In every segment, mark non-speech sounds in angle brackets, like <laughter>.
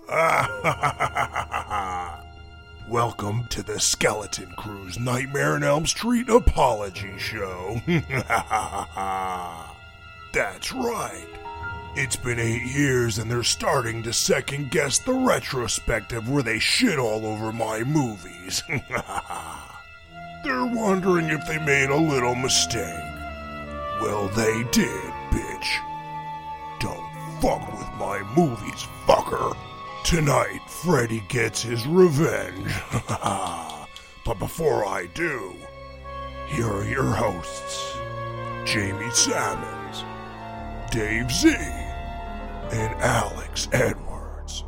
<laughs> Welcome to the Skeleton Crew's Nightmare on Elm Street Apology Show. <laughs> That's right. It's been eight years and they're starting to second guess the retrospective where they shit all over my movies. <laughs> they're wondering if they made a little mistake. Well, they did, bitch. Don't fuck with my movies, fucker. Tonight, Freddy gets his revenge. <laughs> but before I do, here are your hosts Jamie Sammons, Dave Z, and Alex Edwards.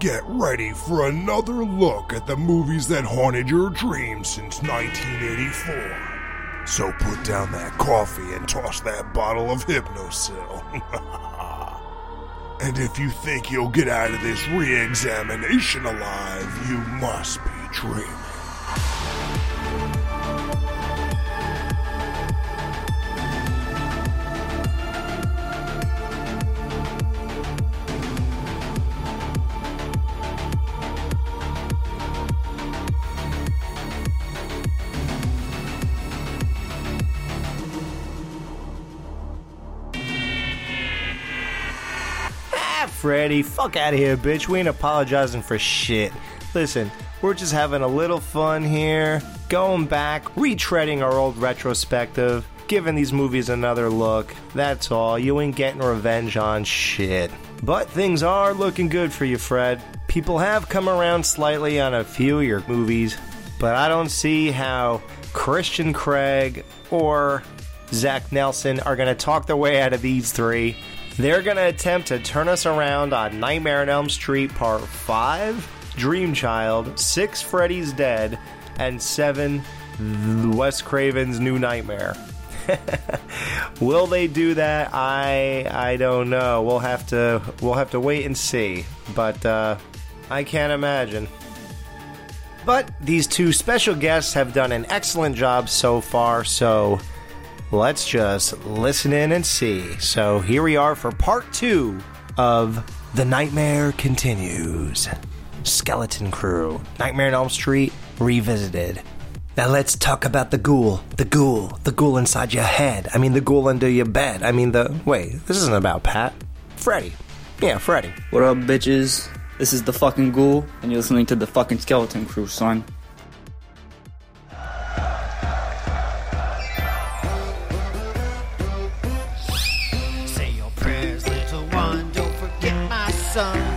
Get ready for another look at the movies that haunted your dreams since 1984. So put down that coffee and toss that bottle of Hypnocil. <laughs> And if you think you'll get out of this re examination alive, you must be dreaming. Freddy, fuck out of here, bitch. We ain't apologizing for shit. Listen, we're just having a little fun here, going back, retreading our old retrospective, giving these movies another look. That's all. You ain't getting revenge on shit. But things are looking good for you, Fred. People have come around slightly on a few of your movies, but I don't see how Christian Craig or Zach Nelson are going to talk their way out of these three. They're going to attempt to turn us around on Nightmare on Elm Street Part 5, Dream Child, 6 Freddy's Dead, and 7 Wes Craven's New Nightmare. <laughs> Will they do that? I I don't know. We'll have to we'll have to wait and see. But uh, I can't imagine. But these two special guests have done an excellent job so far, so let's just listen in and see. So here we are for part two of The Nightmare Continues Skeleton Crew, Nightmare on Elm Street Revisited. Now let's talk about the ghoul, the ghoul, the ghoul inside your head. I mean, the ghoul under your bed. I mean, the. Wait, this isn't about Pat. Freddy. Yeah, Freddy. What up, bitches? This is the fucking ghoul, and you're listening to the fucking skeleton crew, son. My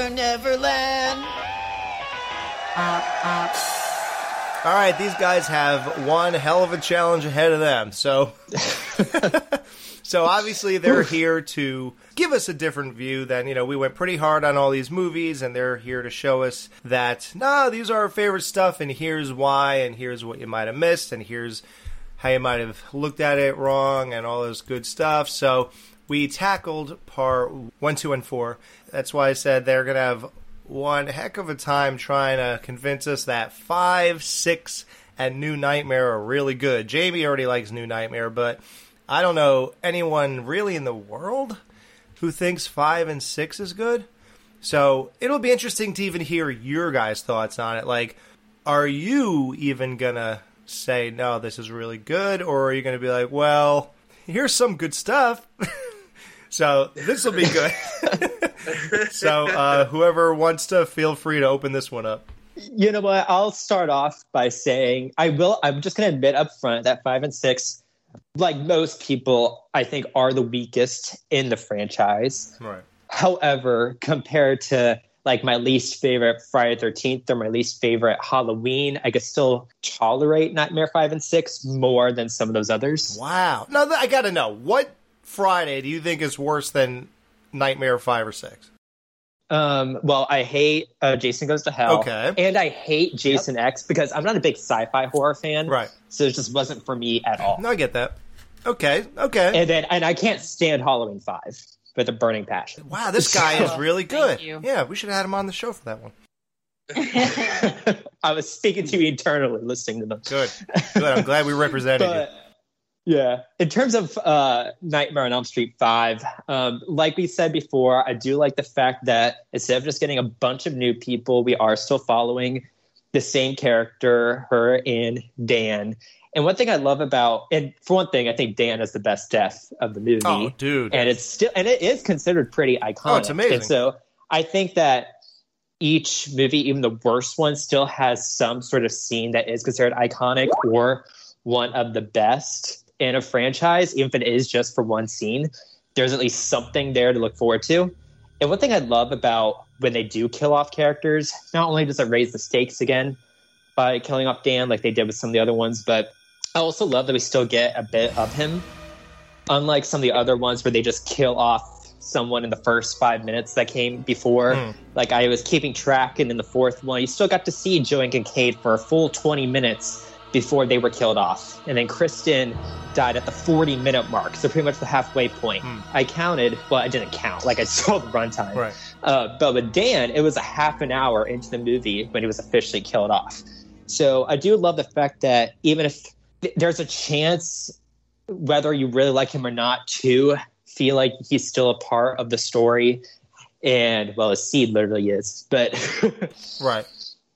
Never Never Land. All right, these guys have one hell of a challenge ahead of them. So, <laughs> so obviously they're here to give us a different view than you know. We went pretty hard on all these movies, and they're here to show us that no, these are our favorite stuff, and here's why, and here's what you might have missed, and here's how you might have looked at it wrong, and all this good stuff. So. We tackled part one, two, and four. That's why I said they're going to have one heck of a time trying to convince us that five, six, and New Nightmare are really good. Jamie already likes New Nightmare, but I don't know anyone really in the world who thinks five and six is good. So it'll be interesting to even hear your guys' thoughts on it. Like, are you even gonna say no, this is really good, or are you gonna be like, well, here's some good stuff. <laughs> so this will be good. <laughs> so uh, whoever wants to, feel free to open this one up. You know what? I'll start off by saying I will. I'm just going to admit up front that five and six, like most people, I think are the weakest in the franchise. Right. However, compared to like my least favorite Friday Thirteenth or my least favorite Halloween, I could still tolerate Nightmare Five and Six more than some of those others. Wow. Now I got to know what Friday do you think is worse than Nightmare five or six? Um, well, I hate uh, Jason Goes to Hell. Okay. And I hate Jason X because I'm not a big sci-fi horror fan. Right. So it just wasn't for me at all. No, I get that. Okay, okay. And then, and I can't stand Halloween Five with a burning passion. wow, this guy is really good. Thank you. Yeah, we should have had him on the show for that one. <laughs> I was speaking to you internally, listening to them. Good, good. I'm glad we represented <laughs> you. Yeah, in terms of uh, Nightmare on Elm Street Five, um, like we said before, I do like the fact that instead of just getting a bunch of new people, we are still following the same character, her and Dan. And one thing I love about, and for one thing, I think Dan has the best death of the movie Oh, dude. and it's still and it is considered pretty iconic. Oh, it's amazing. And so I think that each movie, even the worst one, still has some sort of scene that is considered iconic or one of the best in a franchise, even if it is just for one scene. There's at least something there to look forward to. And one thing I love about when they do kill off characters, not only does it raise the stakes again by killing off Dan like they did with some of the other ones, but I also love that we still get a bit of him unlike some of the other ones where they just kill off someone in the first five minutes that came before. Hmm. Like I was keeping track, and in the fourth one, you still got to see Joe and Kincaid for a full 20 minutes before they were killed off. And then Kristen died at the 40 minute mark, so pretty much the halfway point. Hmm. I counted, well, I didn't count, like I <laughs> saw the runtime. Right. Uh, but with Dan, it was a half an hour into the movie when he was officially killed off. So I do love the fact that even if th- there's a chance, whether you really like him or not, to feel like he's still a part of the story, and well, a seed literally is, but <laughs> Right.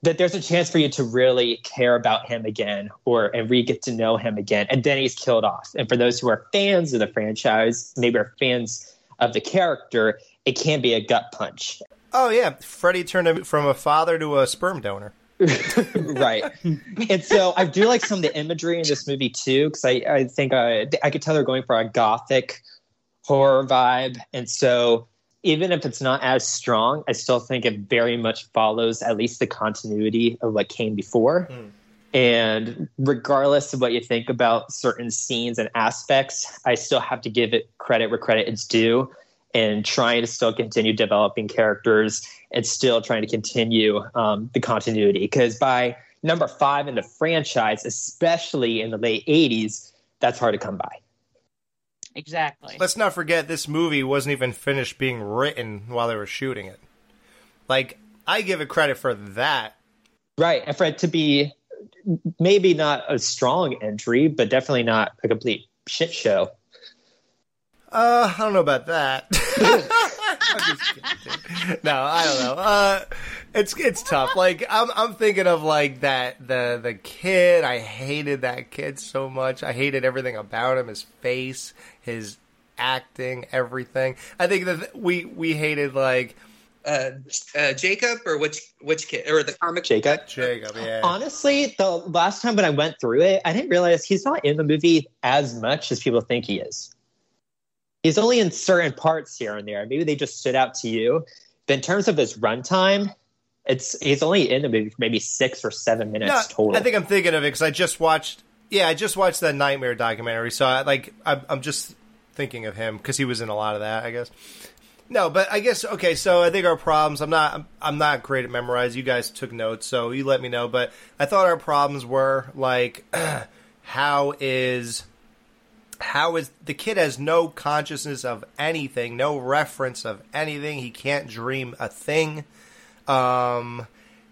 That there's a chance for you to really care about him again, or and re get to know him again, and then he's killed off. And for those who are fans of the franchise, maybe are fans of the character, it can be a gut punch. Oh yeah, Freddie turned him from a father to a sperm donor. <laughs> right. and so I do like some of the imagery in this movie too, because I, I think I, I could tell they're going for a gothic horror vibe. And so even if it's not as strong, I still think it very much follows at least the continuity of what came before. And regardless of what you think about certain scenes and aspects, I still have to give it credit where credit is due and trying to still continue developing characters and still trying to continue um, the continuity. Because by number five in the franchise, especially in the late 80s, that's hard to come by. Exactly. Let's not forget this movie wasn't even finished being written while they were shooting it. Like I give it credit for that. Right. And for it to be maybe not a strong entry, but definitely not a complete shit show. Uh, I don't know about that. <laughs> I'm just kidding. no, I don't know. Uh, it's it's tough. Like I'm I'm thinking of like that the the kid. I hated that kid so much. I hated everything about him. His face, his acting, everything. I think that we we hated like Uh, uh, Jacob or which which kid or the comic Jacob. Jacob. Yeah. Honestly, the last time when I went through it, I didn't realize he's not in the movie as much as people think he is. He's only in certain parts here and there. Maybe they just stood out to you. But in terms of his runtime, it's he's only in the movie for maybe six or seven minutes No, total. I think I'm thinking of it because I just watched. Yeah, I just watched that Nightmare documentary. So I like I'm, I'm just thinking of him because he was in a lot of that. I guess. No, but I guess okay. So I think our problems. I'm not. I'm, I'm not great at memorize. You guys took notes, so you let me know. But I thought our problems were like, <clears throat> how is how is the kid has no consciousness of anything, no reference of anything. He can't dream a thing. Um,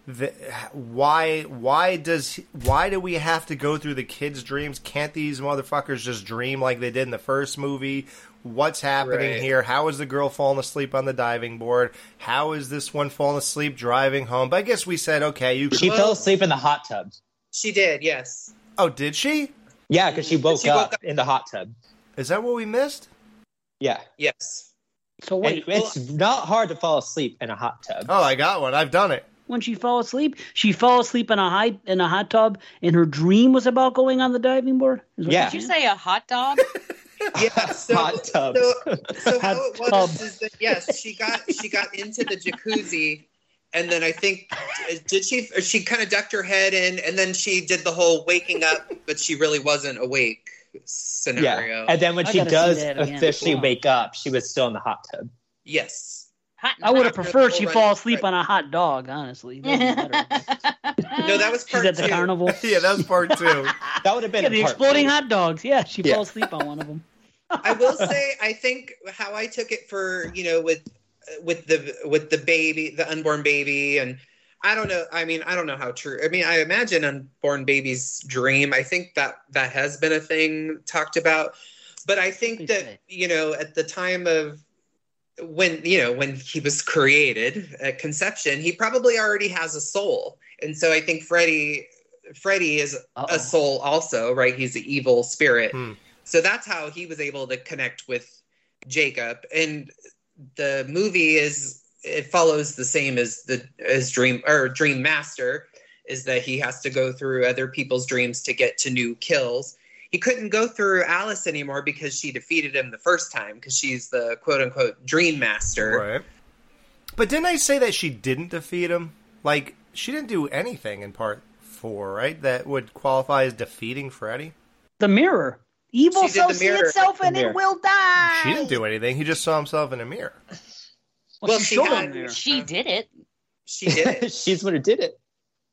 the, why why does why do we have to go through the kids' dreams? Can't these motherfuckers just dream like they did in the first movie? What's happening Right. here? How is the girl falling asleep on the diving board? How is this one falling asleep driving home? But I guess we said okay. You she Well- fell asleep in the hot tub. She did, yes. oh did she? Yeah, because she woke She woke up up- in the hot tub. Is that what we missed? Yeah. Yes. So And wait, it's not hard to fall asleep in a hot tub. Oh, I got one. I've done it. when she fell asleep, she fell asleep in a high in a hot tub, and her dream was about going on the diving board. Is Yeah. did you say a hot dog? <laughs> Yeah. <laughs> So, hot tub. So, <laughs> so how Hot it was tub. is that yes, she got she got into the jacuzzi, and then I think did she she kind of ducked her head in, and then she did the whole waking up, but she really wasn't awake scenario. yeah. And then when I she does that again. officially wake up, she was still in the hot tub. yes. Hot I would have preferred she fall asleep on a hot dog. Honestly, That would've been better. <laughs> No, that was she's part at the two. carnival. <laughs> yeah, that was part two. <laughs> That would have been Yeah, the part exploding two. hot dogs. Yeah, she Yeah. fell asleep on one of them. I will say, I think how I took it for you know with with the with the baby, the unborn baby, and I don't know. I mean, I don't know how true. I mean, I imagine unborn babies dream. I think that that has been a thing talked about, but I think that you know at the time of when you know when he was created at conception, he probably already has a soul, and so I think Freddie Freddie is Uh-oh. a soul also, right? He's an evil spirit. Hmm. So that's how he was able to connect with Jacob. And the movie is it follows the same as the as Dream or Dream Master is that he has to go through other people's dreams to get to new kills. He couldn't go through Alice anymore because she defeated him the first time because she's the quote unquote Dream Master. Right. But didn't I say that she didn't defeat him? Like, she didn't do anything in part four, right? That would qualify as defeating Freddy? The mirror. Evil She shall see itself and it will die. She didn't do anything. He just saw himself in a mirror. Well, Well, she she had- She did it. She did it. <laughs> She's what it did it.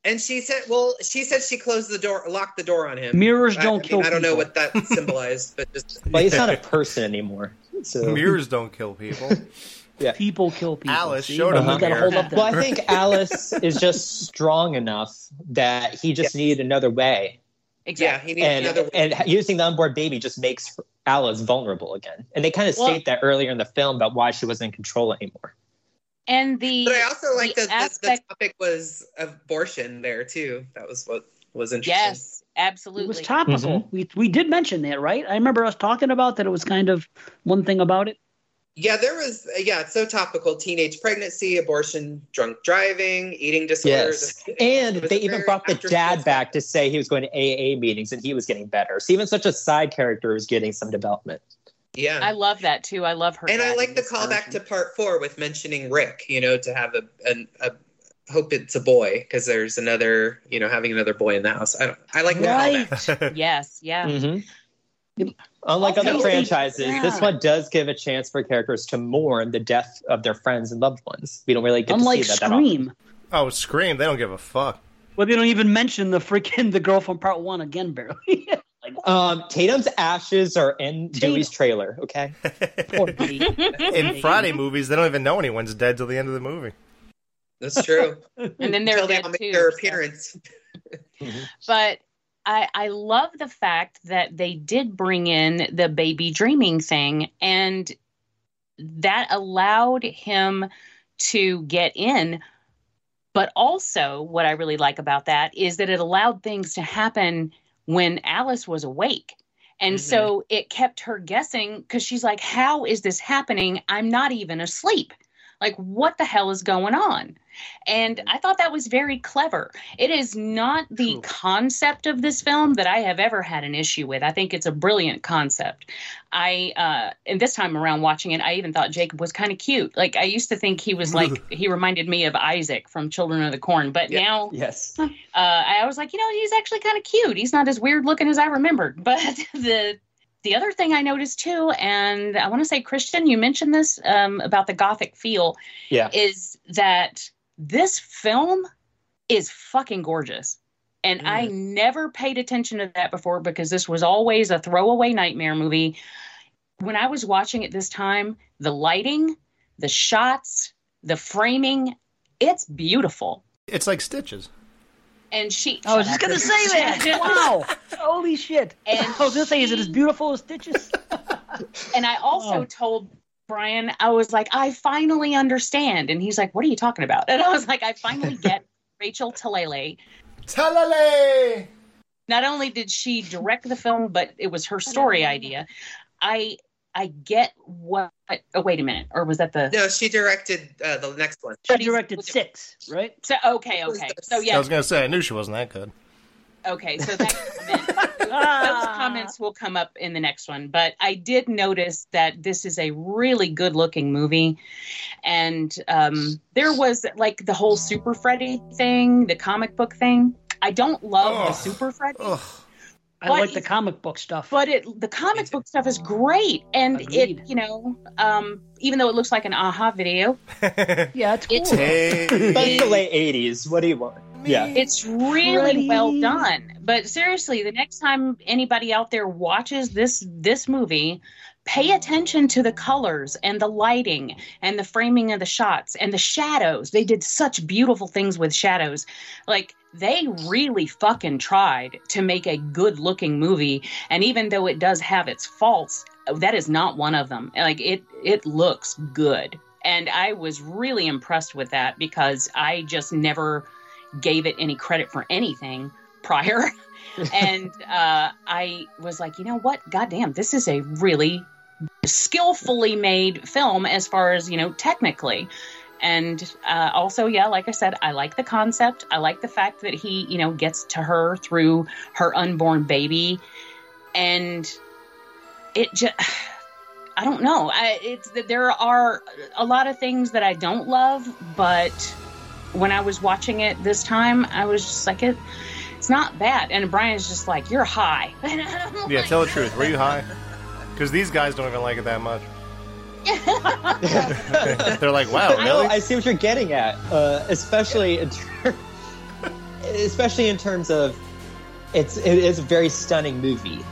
and she said, "Well, she said she closed the door, locked the door on him." Mirrors I- don't I mean, kill I don't know what that symbolized, but just <laughs> Well, he's not a person anymore. So Mirrors don't kill people. <laughs> yeah. People kill people. Alice see? showed him You the gotta hold up. Well, I think Alice is just strong enough that he just needed another way, yeah, he needs and another. and using the onboard baby just makes Alice vulnerable again. And they kind of Well- state that earlier in the film about why she wasn't in control anymore. And the But I also like the that the, the aspect- topic was abortion there too. That was what was interesting. yes, absolutely. It was topical. Mm-hmm. We we did mention that, right? I remember us talking about that. It was kind of one thing about it. Yeah, there was. Yeah, it's so topical: teenage pregnancy, abortion, drunk driving, eating disorders. Yes, and they even brought the dad back to say he was going to AA meetings and he was getting better. So even such a side character is getting some development. Yeah, I love that too. I love her. and I like the this callback version. to part four with mentioning Rick. You know, to have a a, a hope it's a boy because there's another. You know, having another boy in the house. I don't. I like that. callback. Yes, yeah. Mhm. Unlike Okay. other franchises, Yeah. this one does give a chance for characters to mourn the death of their friends and loved ones. We don't really get Unlike to see that that often. Scream, oh, Scream, they don't give a fuck. Well, they don't even mention the freaking the girl from part one again, barely. <laughs> like Um, Tatum's ashes are in Tatum. Dewey's trailer. Okay, <laughs> poor. In <laughs> Friday movies, they don't even know anyone's dead till the end of the movie. That's true. <laughs> And then they're Until dead all make too. their so- appearance. But I I love the fact that they did bring in the baby dreaming thing and that allowed him to get in. But also what I really like about that is that it allowed things to happen when Alice was awake. And Mhm. so it kept her guessing because she's like, How is this happening? I'm not even asleep. Like, what the hell is going on? And I thought that was very clever. It is not the concept of this film that I have ever had an issue with. I think it's a brilliant concept. I uh and this time around watching it, I even thought Jacob was kind of cute. Like I used to think he was like <laughs> he reminded me of Isaac from Children of the Corn, but Yeah. now yes, uh, I was like, you know, he's actually kind of cute. He's not as weird looking as I remembered. <laughs> But the the other thing I noticed too, and I want to say, Christian, you mentioned this um, about the gothic feel, yeah, is that this film is fucking gorgeous. And I never paid attention to that before because this was always a throwaway nightmare movie. When I was watching it this time, the lighting, the shots, the framing, it's beautiful. It's like Stitches. And she I was just gonna say that. <laughs> Wow! Holy shit! And <laughs> I was gonna say, is it as beautiful as Stitches? <laughs> And I also Oh. told Brian, I was like, I finally understand. And he's like, What are you talking about? And I was like, I finally get Rachel Talalay. Talalay! Not only did she direct the film, but it was her story idea. I I get what. Oh, wait a minute, or was that the? No, she directed uh, the next one. She directed six, right? So okay, okay. So yeah, I was gonna say I knew she wasn't that good. Okay, so that comment, <laughs> those comments will come up in the next one. But I did notice that this is a really good looking movie. And um, there was like the whole Super Freddy thing, the comic book thing. I don't love the Super Freddy, Ugh. I But like the comic book stuff. but it the comic book stuff is great and Agreed. it you know um even though it looks like an a-ha video <laughs> yeah, it's cool. it's hey. But it's the late '80s. What do you want? Yeah. it's really Freddy. well done but seriously the next time anybody out there watches this this movie pay attention to the colors and the lighting and the framing of the shots and the shadows. They did such beautiful things with shadows. Like they really fucking tried to make a good looking movie. And even though it does have its faults that is not one of them. Like it it looks good. And i was really impressed with that because i just never gave it any credit for anything prior. <laughs> and uh, I was like, you know what? Goddamn, this is a really skillfully made film as far as, you know, technically. And uh, also, yeah, like I said, I like the concept. I like the fact that he, you know, gets to her through her unborn baby. And it just. <sighs> I don't know. I, it's that there are a lot of things that I don't love, but when I was watching it this time, I was just like, it, it's not bad. And Brian's just like, you're high. <laughs> Yeah, like, tell the truth. Were you high? Because these guys don't even like it that much. <laughs> They're like, wow, I know, really? I see what you're getting at, uh, especially in ter- <laughs> especially in terms of it's it is a very stunning movie,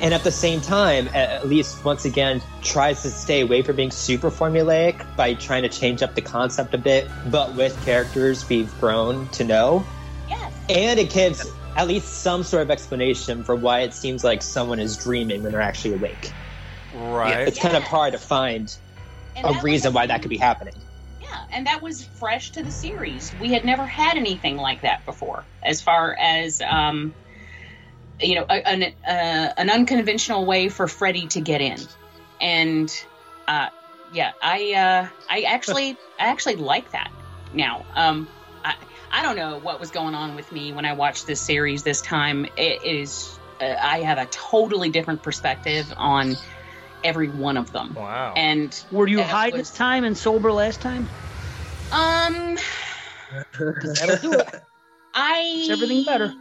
and at the same time, at at least once again, tries to stay away from being super formulaic by trying to change up the concept a bit, but with characters we've grown to know, yes. and it gives at least some sort of explanation for why it seems like someone is dreaming when they're actually awake. right. It's kind of hard to find And a that was reason why that could be happening. Yeah, and that was fresh to the series. We had never had anything like that before, as far as um, you know, an uh, an unconventional way for Freddy to get in, and uh, yeah, I uh, I actually I actually like that now. Um, I I don't know what was going on with me when I watched this series this time. It is uh, I have a totally different perspective on every one of them, Wow. and Were you high was- this time and sober last time? um. That'll do it. I Makes everything better.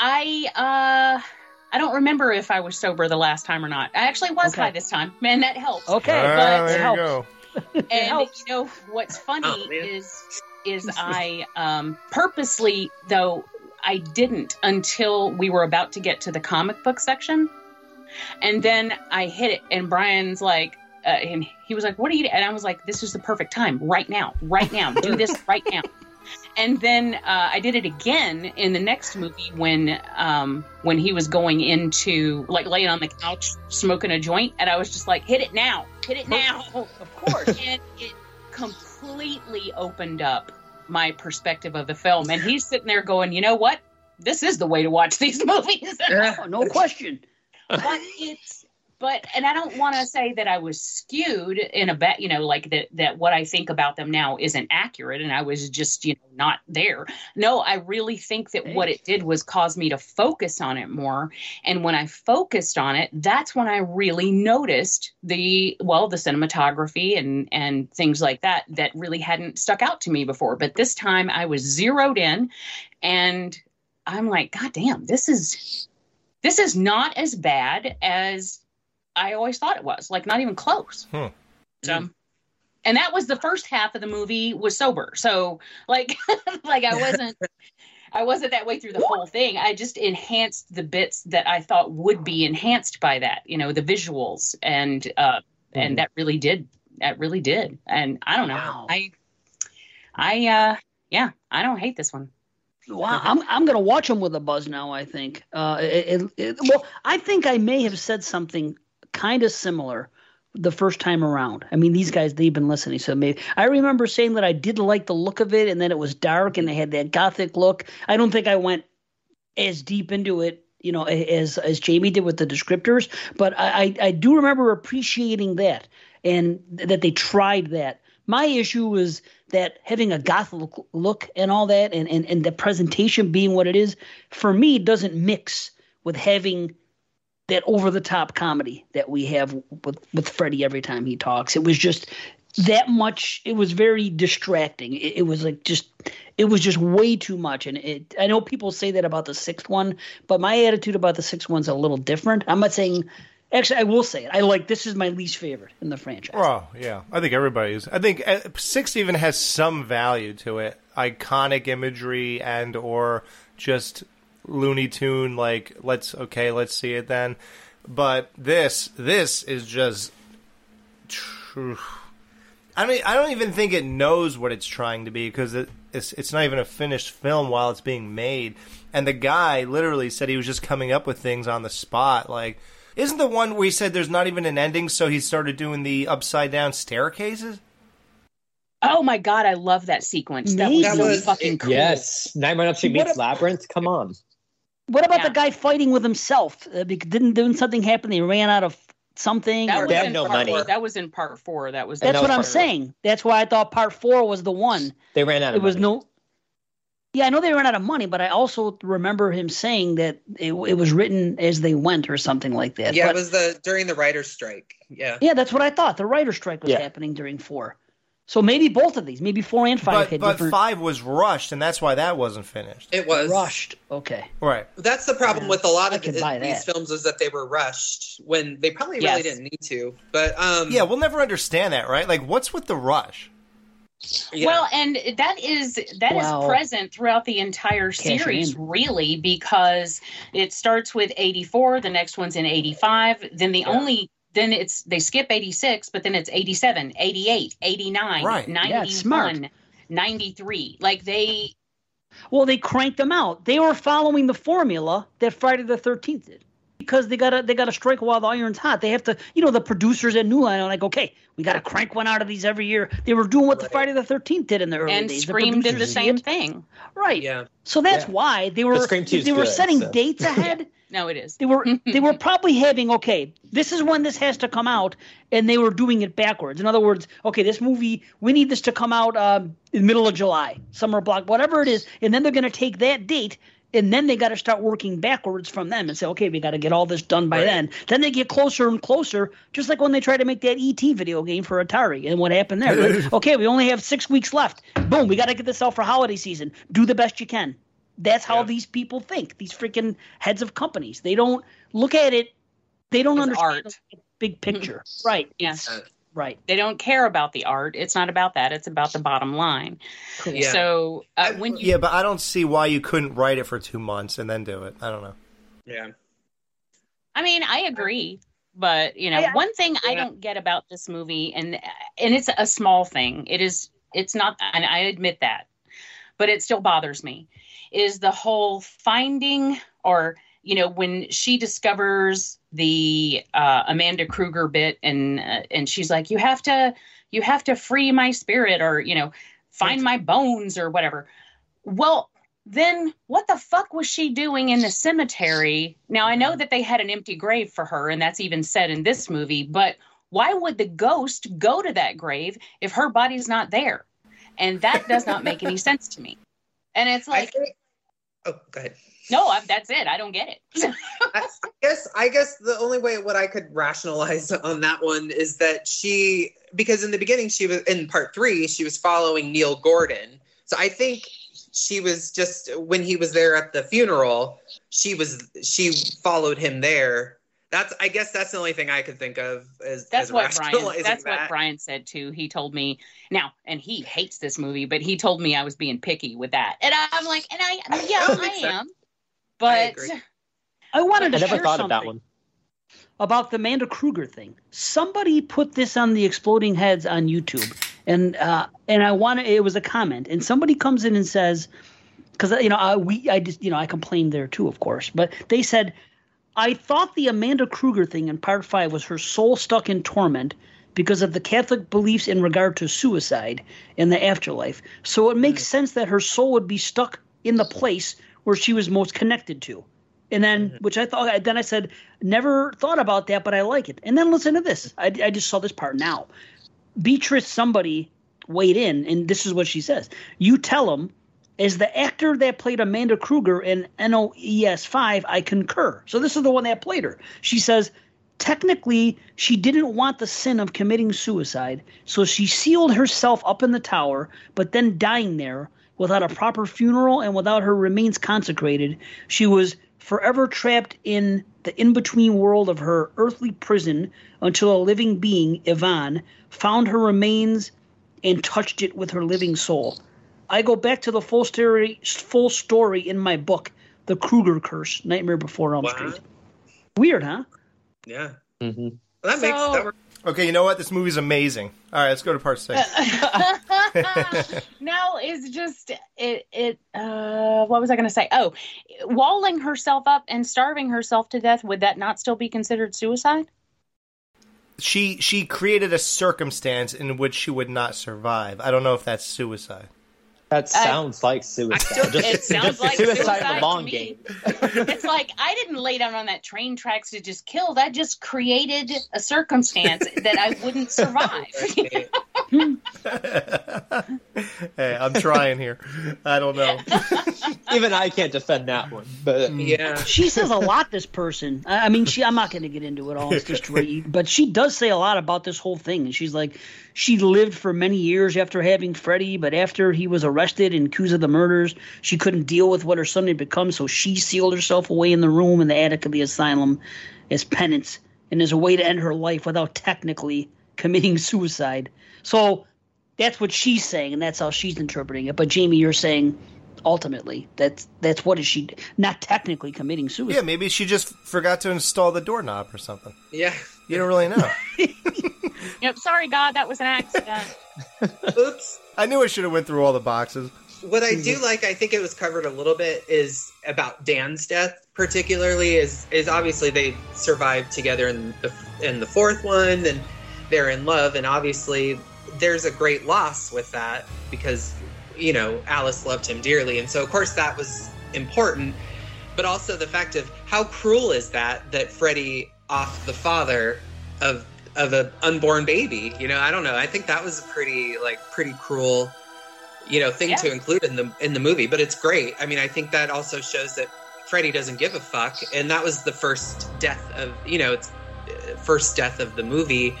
I uh I don't remember if I was sober the last time or not. I actually was Okay. high this time. Man, that helps. Okay, Ah, but there you helps. go. <laughs> And you know what's funny Oh, is is I um purposely though I didn't until we were about to get to the comic book section. And then I hit it and Brian's like uh, and he was like, "What are you?" And I was like, "This is the perfect time, right now, right now. Do this <laughs> right now." And then uh, I did it again in the next movie when um, when he was going into like laying on the couch smoking a joint, and I was just like, "Hit it now, hit it now!" Of course. and it completely <laughs> opened up my perspective of the film. And he's sitting there going, "You know what? This is the way to watch these <laughs> movies." Oh, no question. but it's but and I don't want to say that I was skewed in a bet, you know, like that that what I think about them now isn't accurate and I was just, you know, not there. No, I really think that what it did was cause me to focus on it more. And when I focused on it, that's when I really noticed the well, the cinematography and and things like that that really hadn't stuck out to me before. But this time I was zeroed in and I'm like, God damn, this is this is not as bad as I always thought it was. Like not even close. Hmm. So, and that was the first half of the movie was sober. So like, <laughs> like I wasn't, <laughs> I wasn't that way through the whole thing. I just enhanced the bits that I thought would be enhanced by that. You know, the visuals and uh, and that really did. That really did. And I don't know. Wow. I, I, uh, yeah, I don't hate this one. Wow, I'm I'm gonna watch them with a buzz now. I think. Uh, it, it, it- well, I think I may have said something kind of similar the first time around. I mean, these guys they've been listening, so maybe I remember saying that I did like the look of it, and then it was dark and they had that gothic look. I don't think I went as deep into it, you know, as as Jamie did with the descriptors, but I I, do remember appreciating that and th- that they tried that. My issue was that having a gothic look and all that, and, and, and the presentation being what it is, for me, doesn't mix with having that over the top comedy that we have with, with Freddie every time he talks. It was just that much, it was very distracting. It, it was like just, it was just way too much. And it, I know people say that about the sixth one, but my attitude about the sixth one's a little different. I'm not saying. Actually, I will say it. I like this is my least favorite in the franchise. Oh yeah, I think everybody's. I think uh, six even has some value to it, iconic imagery and or just Looney Tune. Like let's okay, let's see it then. But this this is just. True. I mean, I don't even think it knows what it's trying to be because it, it's it's not even a finished film while it's being made. And the guy literally said he was just coming up with things on the spot. Like, isn't the one where he said there's not even an ending, so he started doing the upside down staircases? Oh my god, I love that sequence. That was so That was- fucking cool. Yes, Nightmare on Elm Street meets a- Labyrinth. Come on. What about Yeah. the guy fighting with himself? Uh, didn't didn't something happen? They ran out of something. That or- was They had in no part money. That was in part four. That was That's that what I'm part of it. saying. That's why I thought part four was the one. They ran out It of was money. no. Yeah, I know they ran out of money, but I also remember him saying that it, it was written as they went or something like that. Yeah, But- it was the during the writer's strike. Yeah. yeah, that's what I thought. The writer's strike was Yeah. happening during four. So maybe both of these, maybe four and five But had but different five was rushed, and that's why that wasn't finished. It was rushed. Okay. Right. That's the problem Yeah, with a lot of the- these films is that they were rushed when they probably really didn't need to. But um, Yeah, we'll never understand that, right? Like, what's with the rush? yeah. Well, and that is that is Wow. present throughout the entire series, really, because it starts with eighty four, the next one's in eighty five, then the Yeah. only then it's they skip 86 but then it's 87 88 89 Right. Yeah, it's smart. 91 93 like they Well, they cranked them out. They were following the formula that Friday the Thirteenth did. Because they gotta they gotta strike while the iron's hot. They have to you know, the producers at New Line are like, okay, we gotta crank one out of these every year. They were doing what the Friday the thirteenth did in the early and days. Scream did the same thing Right. yeah. So that's Yeah. why they were Scream 2 is they were good, setting so. dates <laughs> ahead. No it is They were they were <laughs> probably having okay, this is when this has to come out, and they were doing it backwards. In other words, okay, this movie we need this to come out um, in the middle of July, summer block, whatever it is, and then they're going to take that date. And then they got to start working backwards from them and say, okay, we got to get all this done by Right. then. Then they get closer and closer, just like when they try to make that ET video game for Atari. And what happened there? Like, <laughs> okay, we only have six weeks left. Boom, we got to get this out for holiday season. Do the best you can. That's how Yeah. these people think. These freaking heads of companies. They don't look at it. They don't As understand art. the big picture. right. Yeah. Right. they don't care about the art it's not about that it's about the bottom line Cool. Yeah. so uh, I- when you Yeah, but I don't see why you couldn't write it for two months and then do it. I don't know. Yeah. I mean, I agree, but you know, I- I- one thing I don't get about this movie, and and it's a small thing. It is. It's not, and I admit that, but it still bothers me. Is the whole finding, or you know, when she discovers the uh, Amanda Kruger bit, and uh, and she's like, you have to, you have to free my spirit, or you know, find my bones, or whatever. Well, then what the fuck was she doing in the cemetery? Now I know that they had an empty grave for her, and that's even said in this movie, but why would the ghost go to that grave if her body's not there? And that does not make any <laughs> sense to me. And it's like, think. Oh, go ahead. no, I, that's it. I don't get it. <laughs> I guess I guess the only way what I could rationalize on that one is that she because in the beginning she was in part three she was following Neil Gordon. So I think she was just when he was there at the funeral, she was she followed him there. That's I guess that's the only thing I could think of as That's as what Brian. rationalizing That's what that. Brian said too. He told me now, and he hates this movie, but he told me I was being picky with that, and I'm like, and I, <laughs> yeah, I makes sense. am, I but agree. I wanted I to never share thought something of that one. about the Amanda Kruger thing. Somebody put this on the Exploding Heads on YouTube, and uh, and I wanted it was a comment, and somebody comes in and says, because you know I, we I just you know I complained there too, of course, but they said I thought the Amanda Kruger thing in part five was her soul stuck in torment because of the Catholic beliefs in regard to suicide and the afterlife. So it makes mm. sense that her soul would be stuck in the place where she was most connected to. And then, mm-hmm. which I thought, then I said, never thought about that, but I like it. And then listen to this. I, I just saw this part now. Beatrice, somebody weighed in, and this is what she says. You tell him, as the actor that played Amanda Kruger in NOES 5, I concur. So this is the one that played her. She says, technically, she didn't want the sin of committing suicide, so she sealed herself up in the tower, but then dying there without a proper funeral and without her remains consecrated, she was forever trapped in the in between world of her earthly prison until a living being, Yvonne, found her remains and touched it with her living soul. I go back to the full story, full story in my book, The Kruger Curse, Nightmare Before Elm Wow. Street. Weird, huh? Yeah. hmm Well, that makes So- that works. Okay, you know what? This movie's amazing. All right, let's go to part six. <laughs> <laughs> now it's just it. It. Uh, what was I going to say? Oh, walling herself up and starving herself to death. Would that not still be considered suicide? she she created a circumstance in which she would not survive. I don't know if that's suicide. That sounds like suicide. Just- it <laughs> sounds just like suicide, suicide in the long game. it's like I didn't lay down on that train tracks to just kill. That just created a circumstance that I wouldn't <laughs> survive. <laughs> hey, I'm trying here. I don't know. Even I can't defend that one. But mm. Yeah. She says a lot. This person. I I mean, she. I'm not going to get into it all. It's just re- but she does say a lot about this whole thing. And she's like, she lived for many years after having Freddie, but after he was arrested and accused of the murders, she couldn't deal with what her son had become, so she sealed herself away in the room in the attic of the asylum as penance and as a way to end her life without technically committing suicide. So that's what she's saying, and that's how she's interpreting it. But Jamie, you're saying ultimately that's that's what is she not technically committing suicide? Yeah, maybe she just forgot to install the doorknob or something. Yeah. You don't really know. <laughs> yep. Sorry, God, that was an accident. <laughs> Oops. I knew I should have went through all the boxes. What I do mm-hmm. like, I think it was covered a little bit, is about Dan's death. Particularly, is is obviously they survived together in the in the fourth one, and they're in love, and obviously there's a great loss with that because you know Alice loved him dearly, and so of course that was important. But also the fact of how cruel is that that Freddie off the father of of an unborn baby. You know, I don't know. I think that was a pretty like pretty cruel you know thing Yeah. to include in the in the movie but it's great i mean i think that also shows that freddy doesn't give a fuck and that was the first death of you know it's uh, first death of the movie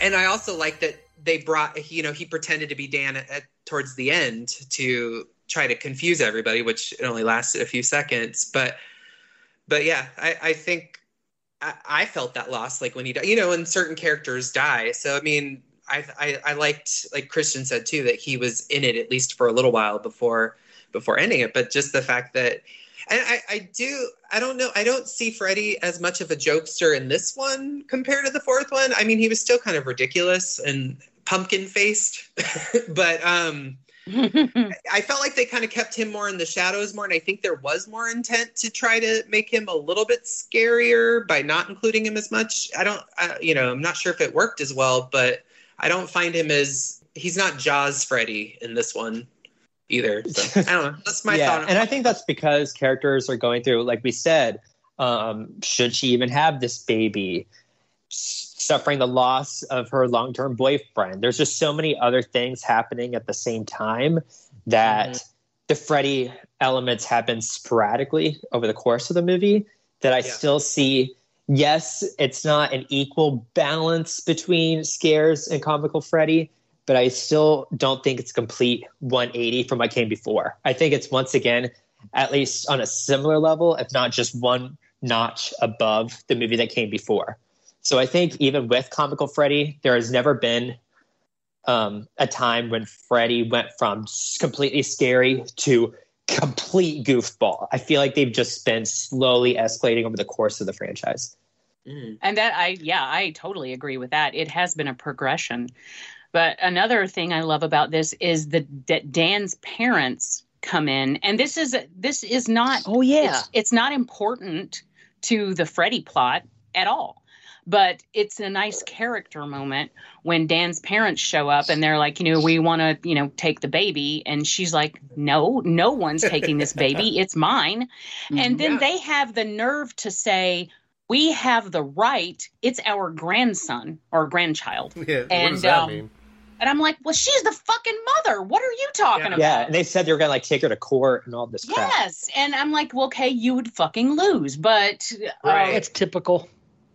and i also like that they brought you know he pretended to be dan at, at, towards the end to try to confuse everybody which it only lasted a few seconds but but yeah i i think I, I felt that loss like when he you know when certain characters die. So i mean I, I I liked like Christian said too that he was in it at least for a little while before before ending it. But just the fact that and I, I do I don't know I don't see Freddy as much of a jokester in this one compared to the fourth one. I mean he was still kind of ridiculous and pumpkin faced <laughs> but um <laughs> I felt like they kind of kept him more in the shadows more, and I think there was more intent to try to make him a little bit scarier by not including him as much. I don't, I, you know, I'm not sure if it worked as well, but I don't find him as he's not Jaws Freddy in this one either. So I don't know. That's my <laughs> yeah, thought. and I think that's because characters are going through, like we said, um, should she even have this baby? Suffering the loss of her long-term boyfriend. There's just so many other things happening at the same time that Mhm. the Freddy elements happen sporadically over the course of the movie. That I Yeah. still see. Yes, it's not an equal balance between scares and comical Freddy, but I still don't think it's complete 180 from what came before. I think it's once again, at least on a similar level, if not just one notch above the movie that came before. So I think even with comical Freddy, there has never been um, a time when Freddy went from completely scary to complete goofball. I feel like they've just been slowly escalating over the course of the franchise. Mm. And that I yeah, I totally agree with that. It has been a progression. But another thing I love about this is the that Dan's parents come in and this is this is not Oh yeah. it's, it's not important to the Freddy plot at all. But it's a nice character moment when Dan's parents show up and they're like, you know, we want to, you know, take the baby. And she's like, no, no one's taking this baby. <laughs> It's mine. And then Yeah. they have the nerve to say, we have the right. It's our grandson or grandchild. <laughs> Yeah, what And, does that um, mean? And I'm like, well, she's the fucking mother. What are you talking Yeah. about? Yeah, and they said they were gonna like take her to court and all this crap. Yes. And I'm like, well, okay, you would fucking lose. But Right. uh, It's typical.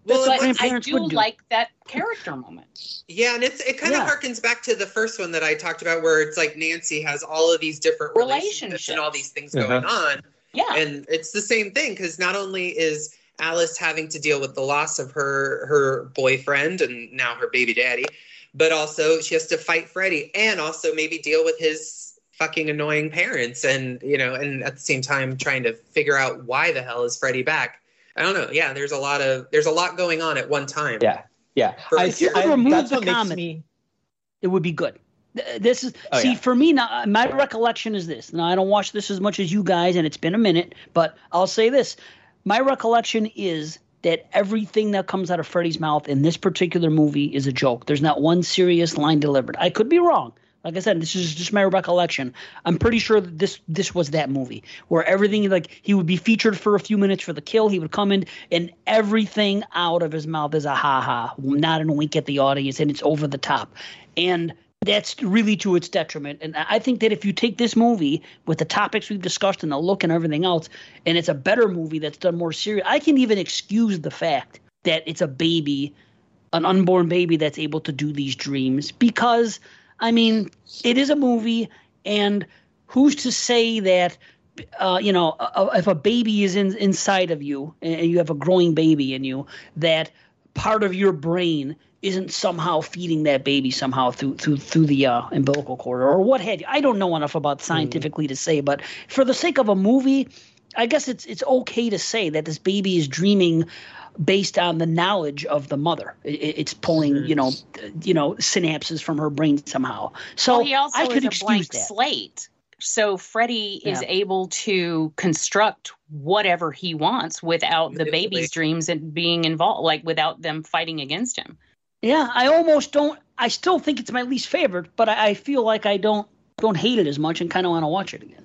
Well, but I do would do. like that character moment. Yeah, and it's it kind of harkens back to the first one that I talked about, where it's like Nancy has all of these different relationships and all these things Uh-huh. going on, Yeah. and it's the same thing because not only is Alice having to deal with the loss of her her boyfriend and now her baby daddy, but also she has to fight Freddy and also maybe deal with his fucking annoying parents and you know and at the same time trying to figure out why the hell is Freddy back. I don't know. Yeah, there's a lot of there's a lot going on at one time. Yeah, yeah. For- I, If you could remove the what makes comment- me. it would be good. This is Oh, see yeah. for me now. Uh, my recollection is this. Now I don't watch this as much as you guys, and it's been a minute. But I'll say this: my recollection is that everything that comes out of Freddy's mouth in this particular movie is a joke. There's not one serious line delivered. I could be wrong. Like I said, this is just my recollection. I'm pretty sure that this this was that movie where everything like he would be featured for a few minutes for the kill. He would come in and everything out of his mouth is a ha ha, not a wink at the audience, and it's over the top. And that's really to its detriment. And I think that if you take this movie with the topics we've discussed and the look and everything else, and it's a better movie that's done more serious, I can even excuse the fact that it's a baby, an unborn baby that's able to do these dreams because, I mean, it is a movie, and who's to say that? Uh, you know, if a baby is in, inside of you and you have a growing baby in you, that part of your brain isn't somehow feeding that baby somehow through through through the uh, umbilical cord or what have you. I don't know enough about scientifically to say, but for the sake of a movie, I guess it's it's okay to say that this baby is dreaming based on the knowledge of the mother. It, it- it's pulling, you know, you know, synapses from her brain somehow. So well, he also I could is a excuse blank that. slate. So Freddy is able to construct whatever he wants without the baby's dreams and being involved, like without them fighting against him. Yeah, I almost don't. I still think it's my least favorite, but I, I feel like I don't don't hate it as much and kind of want to watch it again.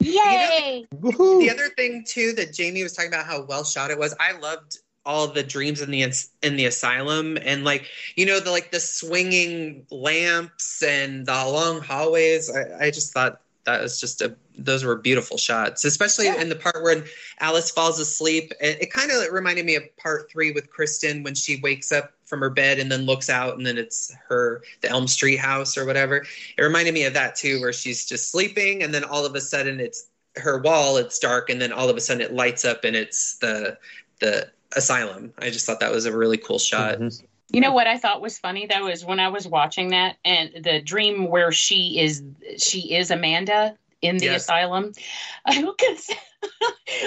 Yay! Woohoo! The other thing too that Jamie was talking about how well shot it was. I loved all the dreams in the in the asylum and like you know the like the swinging lamps and the long hallways. I, I just thought that was just a those were beautiful shots, especially in the part where Alice falls asleep. It, it kind of reminded me of part three with Kristen when she wakes up from her bed and then looks out and then it's her the Elm Street house or whatever. It reminded me of that too, where she's just sleeping and then all of a sudden it's her wall. It's dark and then all of a sudden it lights up and it's the the asylum. I just thought that was a really cool shot. Mhm. You know what I thought was funny though is when I was watching that and the dream where she is she is Amanda in the Yes. asylum. <laughs> Because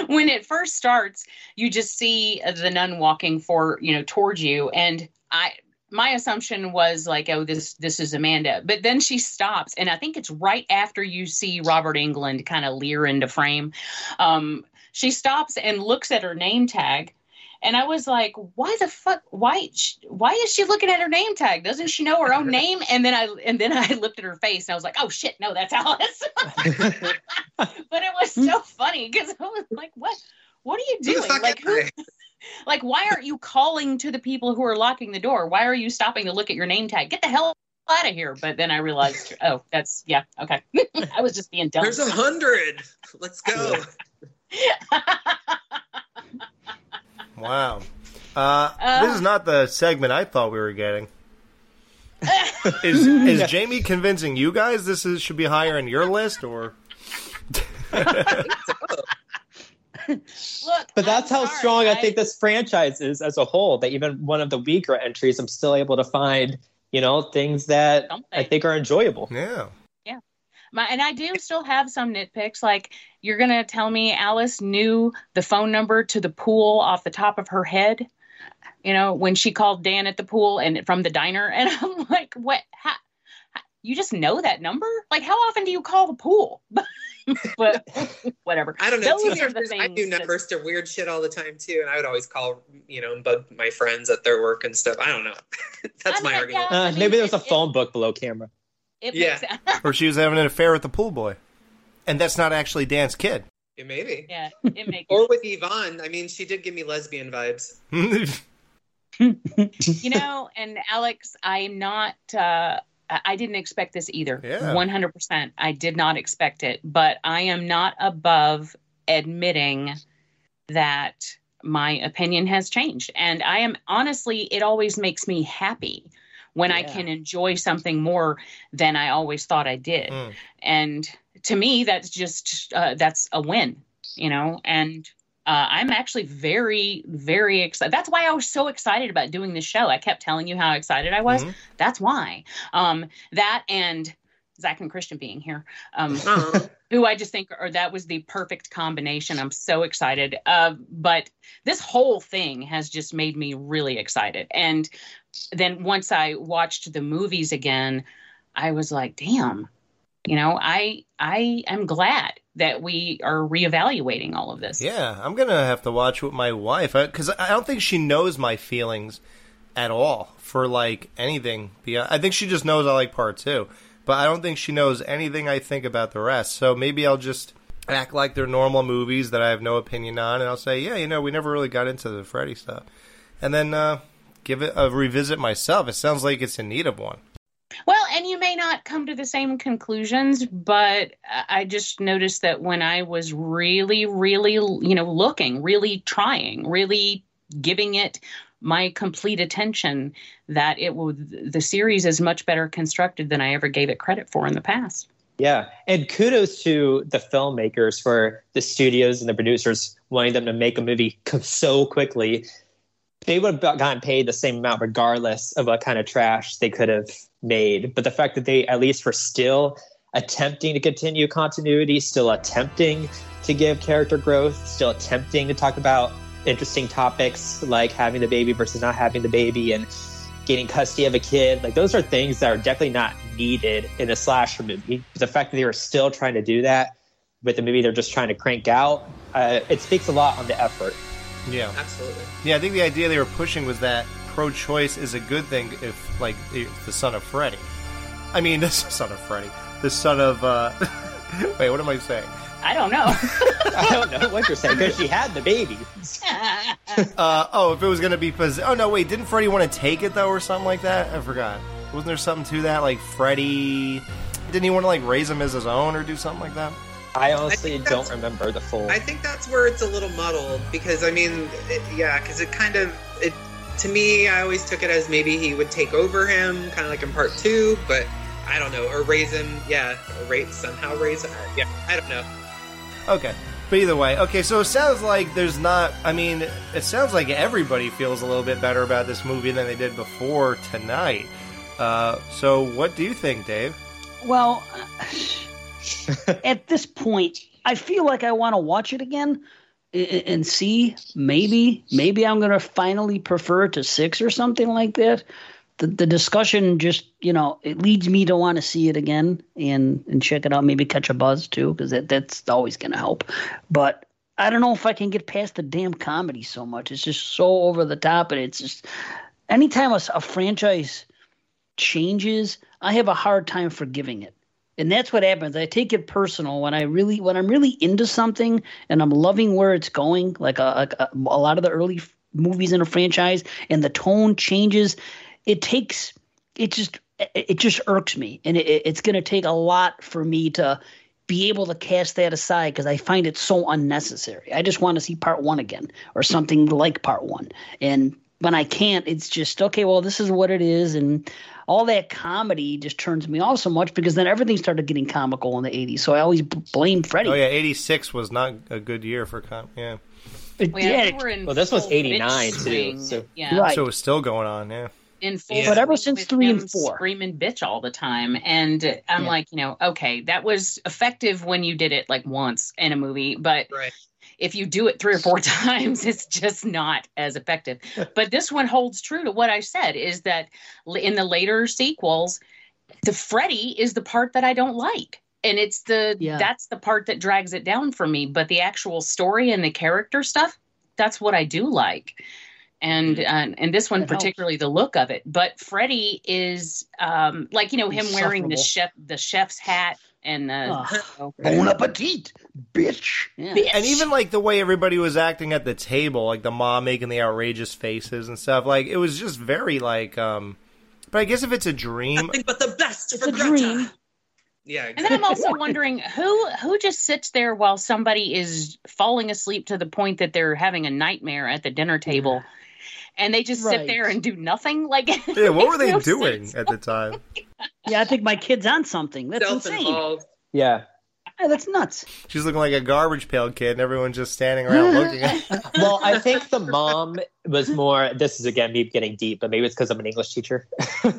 when it first starts, you just see the nun walking for you know towards you, and I my assumption was like, oh, this this is Amanda, but then she stops, and I think it's right after you see Robert Englund kind of leer into frame. Um, she stops and looks at her name tag and I was like, "Why the fuck? Why? Why is she looking at her name tag? Doesn't she know her own <laughs> name?" And then I and then I <laughs> looked at her face and I was like, "Oh shit, no, that's Alice." <laughs> but it was so funny because I was like, "What? What are you doing? Like who? Like why aren't you calling to the people who are locking the door? Why are you stopping to look at your name tag? Get the hell out of here!" But then I realized, oh, that's yeah, okay. I was just being dumb. There's a hundred. Let's go. Wow. Uh, Uh. this is not the segment I thought we were getting. <laughs> is is Jamie convincing you guys this is should be higher in your list or <laughs> Look, But that's I'm how sorry, strong I think this franchise is as a whole. That even one of the weaker entries, I'm still able to find, you know, things that I think are enjoyable. yeah. My, and I do still have some nitpicks. Like you're gonna tell me Alice knew the phone number to the pool off the top of her head. You know when she called Dan at the pool and from the diner, <laughs> and I'm like, what? How, how- you just know that number? Like how often do you call the pool? <laughs> but whatever. I don't know. Those are the Teenagers, I do things that- numbers to weird shit all the time too, and I would always call, you know, and bug my friends at their work and stuff. I don't know. <laughs> That's I my mean, argument. Uh, I mean, maybe there was a it- it- phone book below camera. It Yeah. makes <laughs> Or she was having an affair with the pool boy. And that's not actually Dan's kid. Yeah, maybe. yeah, it makes Or with Yvonne. I mean, she did give me lesbian vibes. <laughs> you know and alex i'm not uh I I didn't expect this either. Yeah. 100%. I did not expect it, but I am not above admitting that my opinion has changed. And I am honestly, it always makes me happy when I can enjoy something more than I always thought I did. Mm. And to me, that's just uh, that's a win, you know. And uh, I'm actually very, very excited. That's why I was so excited about doing this show. I kept telling you how excited I was. Mhm. That's why. Um, that and Zach and Christian being here. Um, Oh, <laughs> who I just think or that was the perfect combination. I'm so excited. Uh, but this whole thing has just made me really excited. And then once I watched the movies again, I was like, damn, you know, I I am glad that we are reevaluating all of this. Yeah, I'm gonna have to watch with my wife because I don't think she knows my feelings at all for like anything. Beyond, I think she just knows I like part two, but I don't think she knows anything I think about the rest. So maybe I'll just act like they're normal movies that I have no opinion on, and I'll say, yeah, you know, we never really got into the Freddy stuff, and then uh, give it a revisit myself. It sounds like it's in need of one. Well, and you may not come to the same conclusions, but I just noticed that when I was really, really, you know, looking, really trying, really giving it my complete attention, that it would the series is much better constructed than I ever gave it credit for in the past. Yeah, and kudos to the filmmakers for the studios and the producers wanting them to make a movie so quickly. They would have gotten paid the same amount regardless of what kind of trash they could have made. But the fact that they at least were still attempting to continue continuity, still attempting to give character growth, still attempting to talk about interesting topics like having the baby versus not having the baby and getting custody of a kid. Like those are things that are definitely not needed in a slasher movie. The fact that they were still trying to do that with the movie they're just trying to crank out, uh, it speaks a lot on the effort. Yeah. absolutely. Yeah, I think the idea they were pushing was that pro-choice is a good thing if, like, the son of Freddy. I mean, <laughs> the son of Freddy, the son of. uh <laughs> Wait, what am I saying? I don't know. <laughs> I don't know what you're saying because she had the baby. Uh oh, if it was gonna be pos- Oh no, wait, didn't Freddy want to take it though, or something like that? I forgot. Wasn't there something to that? Like Freddy, didn't he want to like raise him as his own or do something like that? I honestly think don't remember the full. I think that's where it's a little muddled because I mean, it, yeah, because it kind of it to me, I always took it as maybe he would take over him, kind of like in part two, but I don't know, or raise him, yeah, or raise somehow raise him, yeah, I don't know. Okay. But either way, okay, so it sounds like there's not. I mean, it sounds like everybody feels a little bit better about this movie than they did before tonight. Uh, so, what do you think, Dave? Well, <laughs> at this point, I feel like I want to watch it again a- a- and see. Maybe, maybe I'm going to finally prefer it to six or something like that. The, the discussion just, you know, it leads me to want to see it again and, and check it out. Maybe catch a buzz too, because that, that's always going to help. But I don't know if I can get past the damn comedy so much. It's just so over the top, and it's just anytime a franchise changes, I have a hard time forgiving it. And that's what happens. I take it personal when I really when I'm really into something and I'm loving where it's going, like a, a, a lot of the early f- movies in a franchise, and the tone changes. It takes it just it just irks me, and it, it's going to take a lot for me to be able to cast that aside because I find it so unnecessary. I just want to see part one again or something like part one. And when I can't, it's just okay. Well, this is what it is, and all that comedy just turns me off so much because then everything started getting comical in the '80s. So I always b- blame Freddy. Oh yeah, '86 was not a good year for com. Yeah, It- Well, yeah, we Well, this was 89 too, so- yeah, Right. so it was still going on. Yeah. in full. Yeah. But ever since three and four. screaming bitch all the time, and I'm Yeah. like, you know, okay, that was effective when you did it like once in a movie, but Right. If you do it three or four <laughs> times, it's just not as effective. <laughs> but this one holds true to what I said: is that in the later sequels, the Freddy is the part that I don't like. And it's the Yeah. that's the part that drags it down for me. But the actual story and the character stuff, that's what I do like. And uh, and this one That helps. particularly the look of it. But Freddy is um, like you know him wearing the chef the chef's hat and uh, Ugh. Bon appetit, bitch. Yeah. And even like the way everybody was acting at the table, like the mom making the outrageous faces and stuff, like it was just very like. um But I guess if it's a dream, Nothing but the best it's a Greta. dream. Yeah, And then I'm also wondering who who just sits there while somebody is falling asleep to the point that they're having a nightmare at the dinner table, and they just sit there and do nothing. Like, Yeah, what were <laughs> they no doing sense. at the time? <laughs> Yeah, I think my kid's on something. That's insane. self-involved. Yeah. Yeah, that's nuts. She's looking like a garbage pail kid, and everyone's just standing around <laughs> looking at her. Well, I think the mom was more. This is again me getting deep, but maybe it's because I'm an English teacher. <laughs>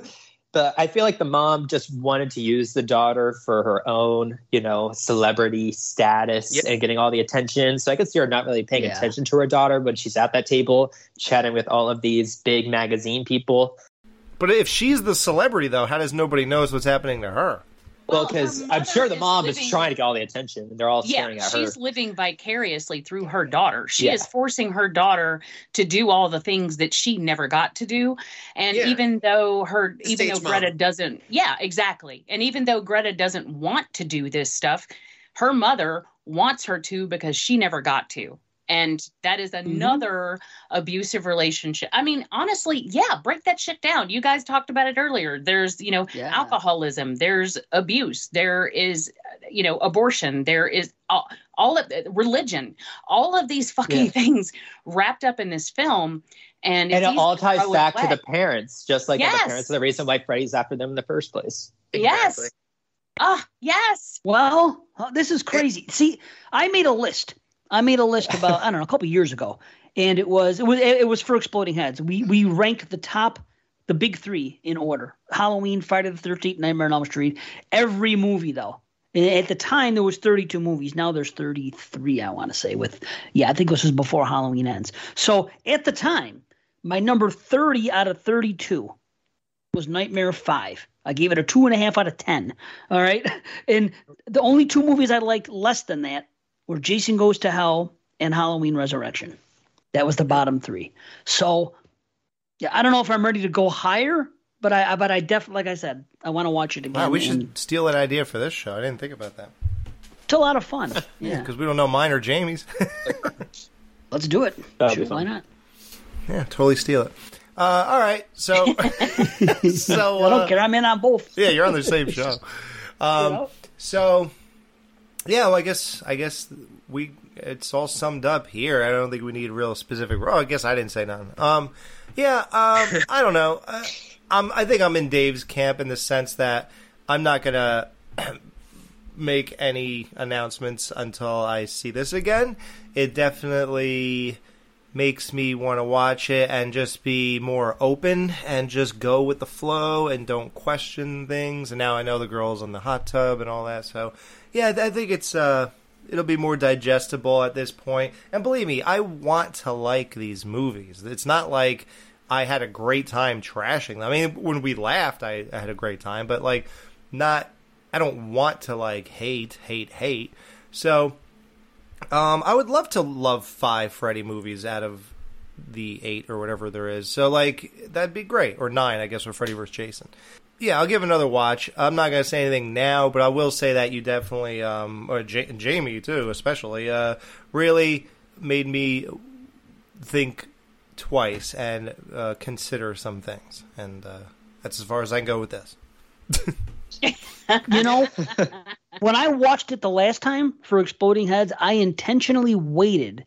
but I feel like the mom just wanted to use the daughter for her own, you know, celebrity status Yep. and getting all the attention. So I could see her not really paying Yeah. attention to her daughter when she's at that table chatting with all of these big magazine people. But if she's the celebrity, though, how does nobody knows what's happening to her? Well, Well, because her I'm sure the mom is is trying to get all the attention, and they're all staring yeah, at her. she's living vicariously through her daughter. She Yeah. is forcing her daughter to do all the things that she never got to do. And Yeah. even though her, even though mom. Greta doesn't, yeah, exactly. And even though Greta doesn't want to do this stuff, her mother wants her to because she never got to. And that is Mm-hmm. another abusive relationship. I mean, honestly, yeah, break that shit down. You guys talked about it earlier. There's, you know, Yeah. alcoholism, there's abuse, there is, you know, abortion, there is all, all of religion, all of these fucking Yeah. things wrapped up in this film. And, and it all ties back to the parents, just like Yes. the parents are the reason why Freddy's after them in the first place. Yes. Exactly. Ah, yes. Well, uh, this is crazy. See, I made a list. I made a list about I don't know a couple years ago, and it was it was it was for Exploding Heads. We we ranked the top, the big three in order: Halloween, Friday the Thirteenth, Nightmare on Elm Street. Every movie though. And at the time there was 32 movies. Now there's 33. I want to say with yeah, I think this was before Halloween ends. So at the time, my number 30 out of 32 was Nightmare 5. I gave it a two and a half out of 10. All right. And the only two movies I liked less than that were Jason Goes to Hell and Halloween Resurrection. That was the bottom three. So, yeah, I don't know if I'm ready to go higher, but I, but I definitely, like I said, I want to watch it again. Wow, we should steal that idea for this show. I didn't think about that. It's a lot of fun. <laughs> Yeah, Because we don't know mine or Jamie's. <laughs> let's do it. That'd be Sure, why not? yeah, totally steal it. Uh, all right, so <laughs> so I don't uh, care. I'm in on both. yeah, you're on the same show. Um, know? So yeah, well, I guess I guess we it's all summed up here. I don't think we need real specific. Oh, I guess I didn't say none. Um, yeah, um, I don't know. I, I'm I think I'm in Dave's camp in the sense that I'm not gonna <clears throat> make any announcements until I see this again. It definitely makes me want to watch it and just be more open and just go with the flow and don't question things. And now I know the girls on the hot tub and all that. So, yeah, I think it's uh, it'll be more digestible at this point. And believe me, I want to like these movies. It's not like I had a great time trashing them. I mean, when we laughed, I, I had a great time, but like, not. I don't want to like hate, hate, hate. So, um, I would love to love five Freddy movies out of the eight or whatever there is. So, like, that'd be great. Or nine, I guess, with Freddy vs. Jason. Yeah, I'll give another watch. I'm not going to say anything now, but I will say that you definitely, um, or J- Jamie too, especially, uh, really made me think twice and uh, consider some things. And uh, that's as far as I can go with this. You know, when I watched it the last time for Exploding Heads, I intentionally waited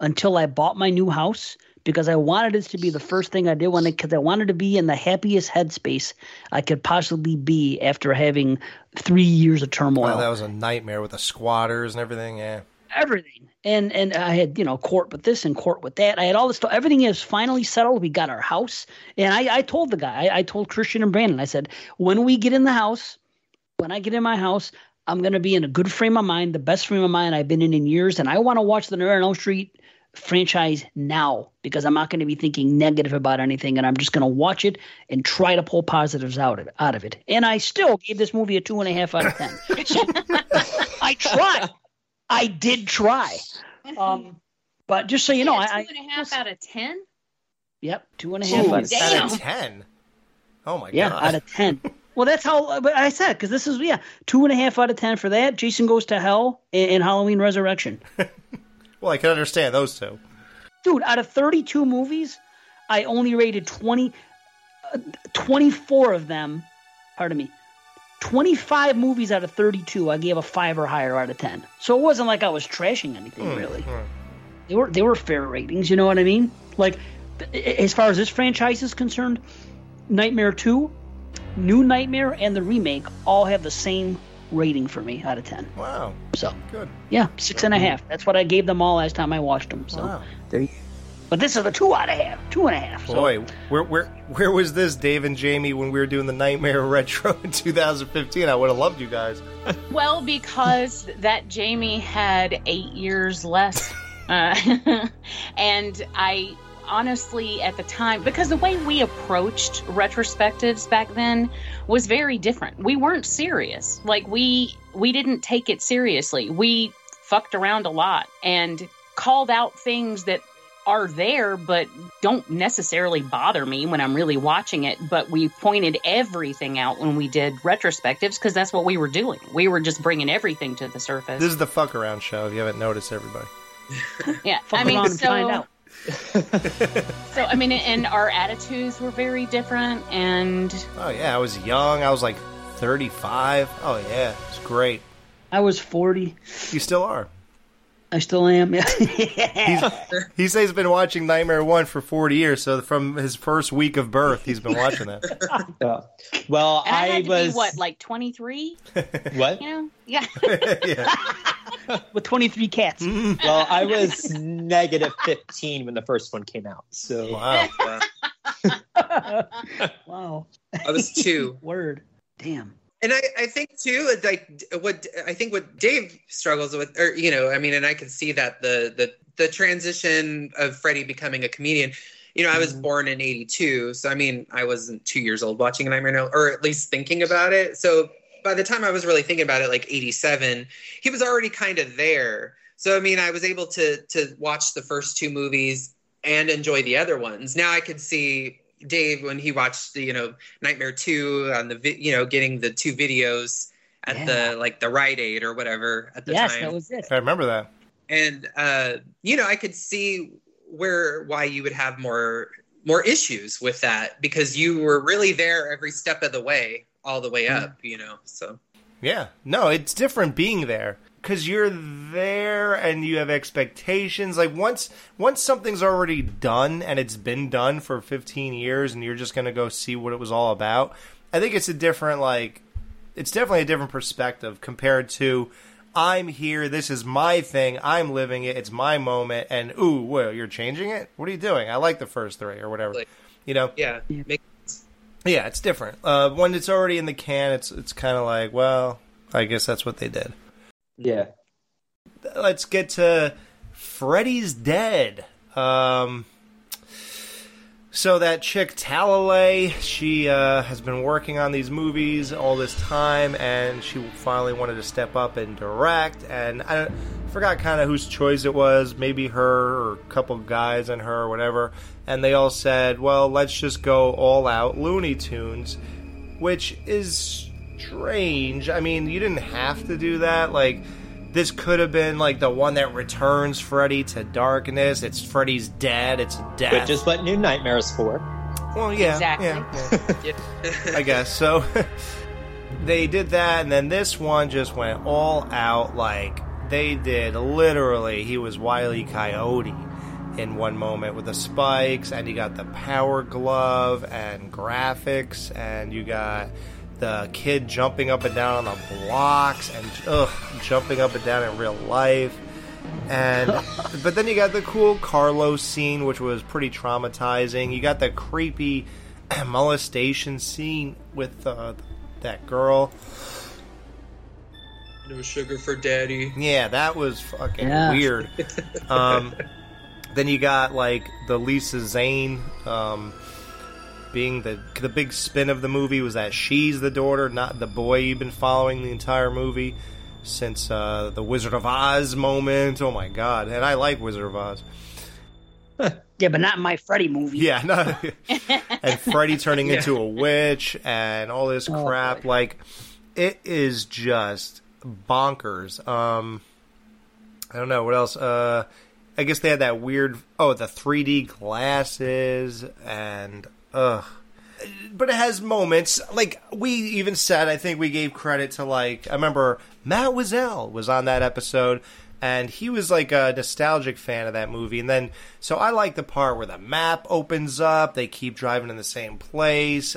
until I bought my new house because I wanted this to be the first thing I did when because I wanted to be in the happiest headspace I could possibly be after having three years of turmoil. Wow, that was a nightmare with the squatters and everything. Yeah. everything. And and I had you know court with this and court with that. I had all this stuff. Everything is finally settled. We got our house, and I, I told the guy, I, I told Christian and Brandon, I said, when we get in the house, when I get in my house, I'm gonna be in a good frame of mind, the best frame of mind I've been in in years, and I want to watch the Elm Street franchise now because I'm not going to be thinking negative about anything, and I'm just going to watch it and try to pull positives out of out of it. And I still gave this movie a two and a half out of ten. <laughs> I tried. I did try. Um, but just so you know, Yeah, I, I two and a half out of ten. yep, two and a half Ooh, out of ten. out of ten. Oh my Yeah, god! Yeah, out of ten. <laughs> Well, that's how. But I said because this is yeah, two and a half out of ten for that. Jason goes to hell and, and Halloween Resurrection. <laughs> well, I can understand those two. Dude, out of thirty-two movies, I only rated 20, uh, 24 of them. Pardon me. 25 movies out of 32, I gave a five or higher out of 10. So it wasn't like I was trashing anything really. They were they were fair ratings. You know what I mean? Like th- as far as this franchise is concerned, Nightmare 2, New Nightmare, and the remake all have the same rating for me out of 10. Wow, So good. yeah, six and a half. That's what I gave them all last time I watched them. So Wow. there you. But this is a two out of half, two and a half. So Boy, where where where was this, Dave and Jamie, when we were doing the Nightmare <laughs> Retro in 2015? I would have loved you guys. <laughs> Well, because that Jamie had eight years less. Uh, <laughs> and I honestly, at the time, because the way we approached retrospectives back then was very different. We weren't serious. Like we we didn't take it seriously. We fucked around a lot and called out things that are there but don't necessarily bother me when I'm really watching it. But we pointed everything out when we did retrospectives because that's what we were doing. We were just bringing everything to the surface. This is the fuck around show. If you haven't noticed, everybody. yeah, I mean, around and so find out. <laughs> so I mean, and our attitudes were very different, and Oh yeah, I was young. I was like 35. Oh yeah, it's great. I was 40. You still are. I still am. Yeah. He says he's been watching Nightmare One for 40 years. So from his first week of birth, he's been watching that. <laughs> Yeah. Well, and I, I, had to was be what, like twenty three? <laughs> what? You know? Yeah. yeah. <laughs> With 23 cats. Well, I was negative 15 when the first one came out. So Wow. wow. I was two. Word. Damn. And I, I think too like what i think what dave struggles with or you know i mean and i can see that the the the transition of freddy becoming a comedian you know i was mm-hmm. born in 82 so i mean i wasn't two years old watching a nightmare Elm- or at least thinking about it. So by the time i was really thinking about it like 87 he was already kind of there. So i mean i was able to to watch the first two movies and enjoy the other ones. Now i could see dave when he watched the you know nightmare 2 on the vi- you know getting the two videos at Yeah. the like the rite aid or whatever at the yes, time that was it. I remember that. and uh you know i could see where why you would have more more issues with that because you were really there every step of the way all the way up you know so Yeah. No, it's different being there because you're there and you have expectations. Like once once something's already done and it's been done for 15 years, and you're just gonna go see what it was all about. I think it's a different like. It's definitely a different perspective compared to. I'm here. This is my thing. I'm living it. It's my moment. And ooh, well, you're changing it. What are you doing? I like the first three or whatever. Like- You know. yeah make, Yeah, it's different. Uh, when it's already in the can, it's it's kind of like, well, I guess that's what they did. Yeah. Let's get to Freddy's Dead. Um, so that chick Talalay, she uh, has been working on these movies all this time, and she finally wanted to step up and direct. And I forgot kind of whose choice it was, maybe her or a couple guys and her or whatever. And they all said, "Well, let's just go all out Looney Tunes," which is strange. I mean, you didn't have to do that. Like, this could have been like the one that returns Freddy to darkness. It's Freddy's dead. It's death. Which is what New Nightmares for. well, yeah, Exactly. yeah, yeah. <laughs> yeah. I guess so. <laughs> they did that, and then this one just went all out. Like they did, literally. He was Wiley Coyote in one moment with the spikes, and you got the power glove and graphics, and you got the kid jumping up and down on the blocks, and ugh, jumping up and down in real life. And <laughs> but then you got the cool Carlos scene, which was pretty traumatizing. You got the creepy <clears throat> molestation scene with uh, that girl. no sugar for daddy Yeah, that was fucking Yeah. weird. <laughs> Um, then you got like the Lisa Zane um, being the the big spin of the movie was that she's the daughter, not the boy you've been following the entire movie since uh, the Wizard of Oz moment. Oh my god! And I like Wizard of Oz. <laughs> Yeah, but not my Freddy movie. Yeah, no. <laughs> and Freddy turning into a witch and all this Oh, crap. boy. like, it is just bonkers. Um, I don't know what else. Uh, I guess they had that weird. Oh, the 3D glasses and ugh. but it has moments like we even said. I think we gave credit to like I remember Matt Wazell was on that episode, and he was like a nostalgic fan of that movie. And then so I like the part where the map opens up. They keep driving in the same place.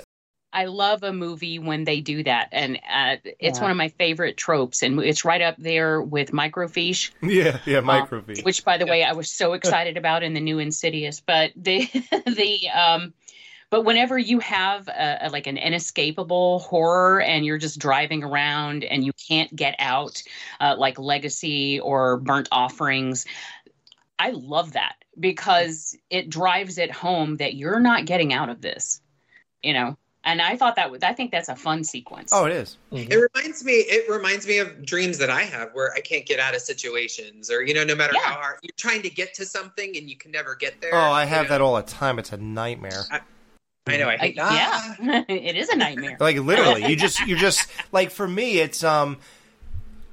I love a movie when they do that, and uh, it's Yeah. one of my favorite tropes, and it's right up there with microfiche. <laughs> Yeah, yeah, um, microfiche. which, by the way, I was so excited about in the new Insidious. But the <laughs> the um, but whenever you have a, a, like an inescapable horror and you're just driving around and you can't get out, uh, like Legacy or Burnt Offerings, I love that because it drives it home that you're not getting out of this, you know. And I thought that was, I think that's a fun sequence. Oh, it is. It reminds me. It reminds me of dreams that I have where I can't get out of situations, or you know, no matter Yeah. how hard you're trying to get to something and you can never get there. Oh, I you have know? that all the time. It's a nightmare. I know. I I- hate that. yeah, <laughs> it is a nightmare. Like literally, you just you just like for me, it's um,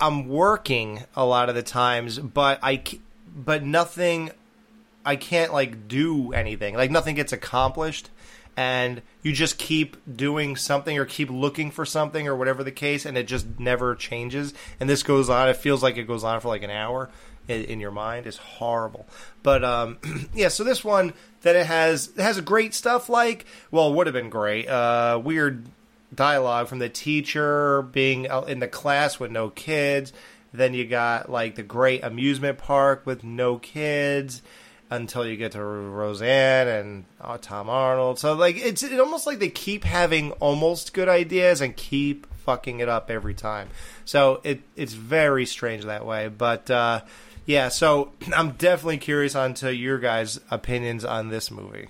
I'm working a lot of the times, but I but nothing, I can't like do anything. Like nothing gets accomplished, and you just keep doing something or keep looking for something or whatever the case, and it just never changes. And this goes on. It feels like it goes on for like an hour in, in your mind. It's horrible. But um, <clears throat> yeah. So this one that it has it has great stuff like well, would have been great. Uh, weird dialogue from the teacher being in the class with no kids. Then you got like the great amusement park with no kids until you get to Roseanne and uh, Tom Arnold. So like it's it almost like they keep having almost good ideas and keep fucking it up every time. So it it's very strange that way. But uh, yeah, so <clears throat> I'm definitely curious onto your guys' opinions on this movie.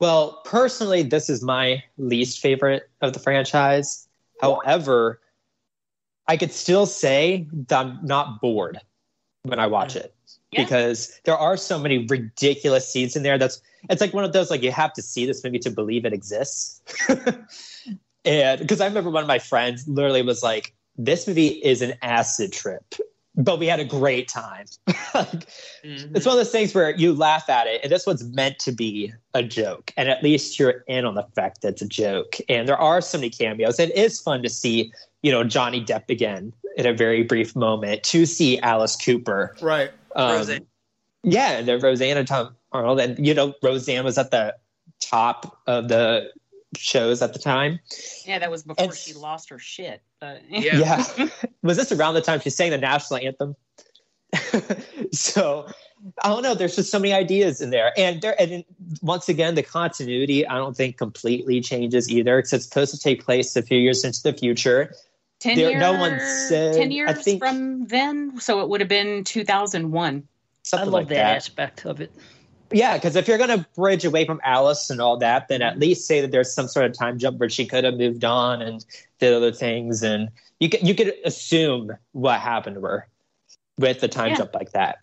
Well, personally, this is my least favorite of the franchise. However, I could still say that I'm not bored when I watch mm. it Yeah. because there are so many ridiculous scenes in there. That's it's like one of those like you have to see this movie to believe it exists. <laughs> and because I remember one of my friends literally was like, "This movie is an acid trip." But we had a great time. <laughs> like, Mhm. it's one of those things where you laugh at it, and this one's meant to be a joke, and at least you're in on the fact that it's a joke. And there are so many cameos. It is fun to see, you know, Johnny Depp again in a very brief moment, to see Alice Cooper. Right. Um, Roseanne. Yeah, and then Roseanne and Tom Arnold, and you know, Roseanne was at the top of the shows at the time. Yeah, that was before It's- she lost her shit. But <laughs> Yeah. Yeah. was this around the time she sang the national anthem? <laughs> so I don't know. There's just so many ideas in there, and there. And once again, the continuity I don't think completely changes either, because it's supposed to take place a few years into the future. ten There- years. no one said- ten I years think- from then, so it would have been two thousand one. I love like that, that. aspect of it. Yeah, because if you're going to bridge away from Alice and all that, then at least say that there's some sort of time jump where she could have moved on and did other things, and you could you could assume what happened to her with the time Yeah. jump like that.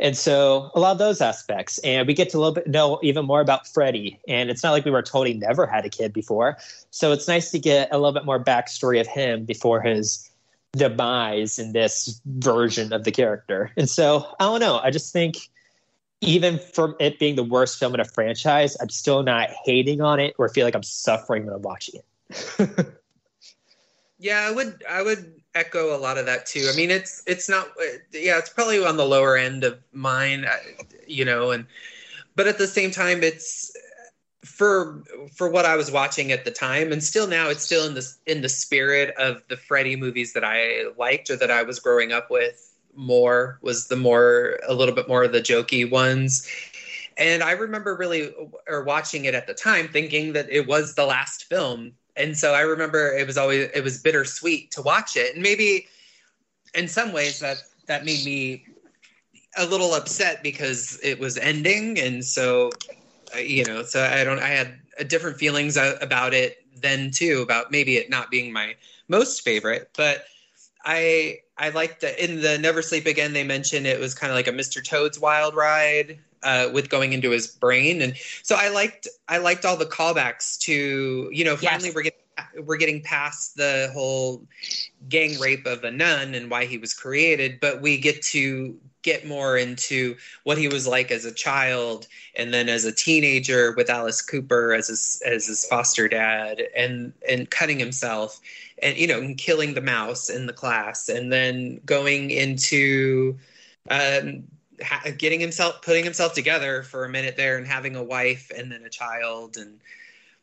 And so a lot of those aspects, and we get to a little bit know even more about Freddy. And it's not like we were told he never had a kid before, so it's nice to get a little bit more backstory of him before his demise in this version of the character. And so I don't know. I just think even from it being the worst film in a franchise, I'm still not hating on it or feel like I'm suffering when I'm watching it. <laughs> Yeah, I would I would echo a lot of that too. I mean, it's it's not yeah, it's probably on the lower end of mine, you know, and but at the same time it's for for what I was watching at the time and still now it's still in the in the spirit of the Freddy movies that I liked or that I was growing up with more was the more a little bit more of the jokey ones. And I remember really or watching it at the time thinking that it was the last film. And so I remember it was always it was bittersweet to watch it, and maybe in some ways that that made me a little upset because it was ending, and so uh, you know, so I don't I had uh, different feelings about it then too about maybe it not being my most favorite, but I I liked that in the Never Sleep Again they mentioned it was kind of like a Mr. Toad's Wild Ride uh, with going into his brain, and so I liked I liked all the callbacks to you know Yes. finally we're getting we're getting past the whole gang rape of a nun and why he was created, but we get to get more into what he was like as a child and then as a teenager with Alice Cooper as his as his foster dad and and cutting himself and you know and killing the mouse in the class and then going into um ha- getting himself putting himself together for a minute there and having a wife and then a child and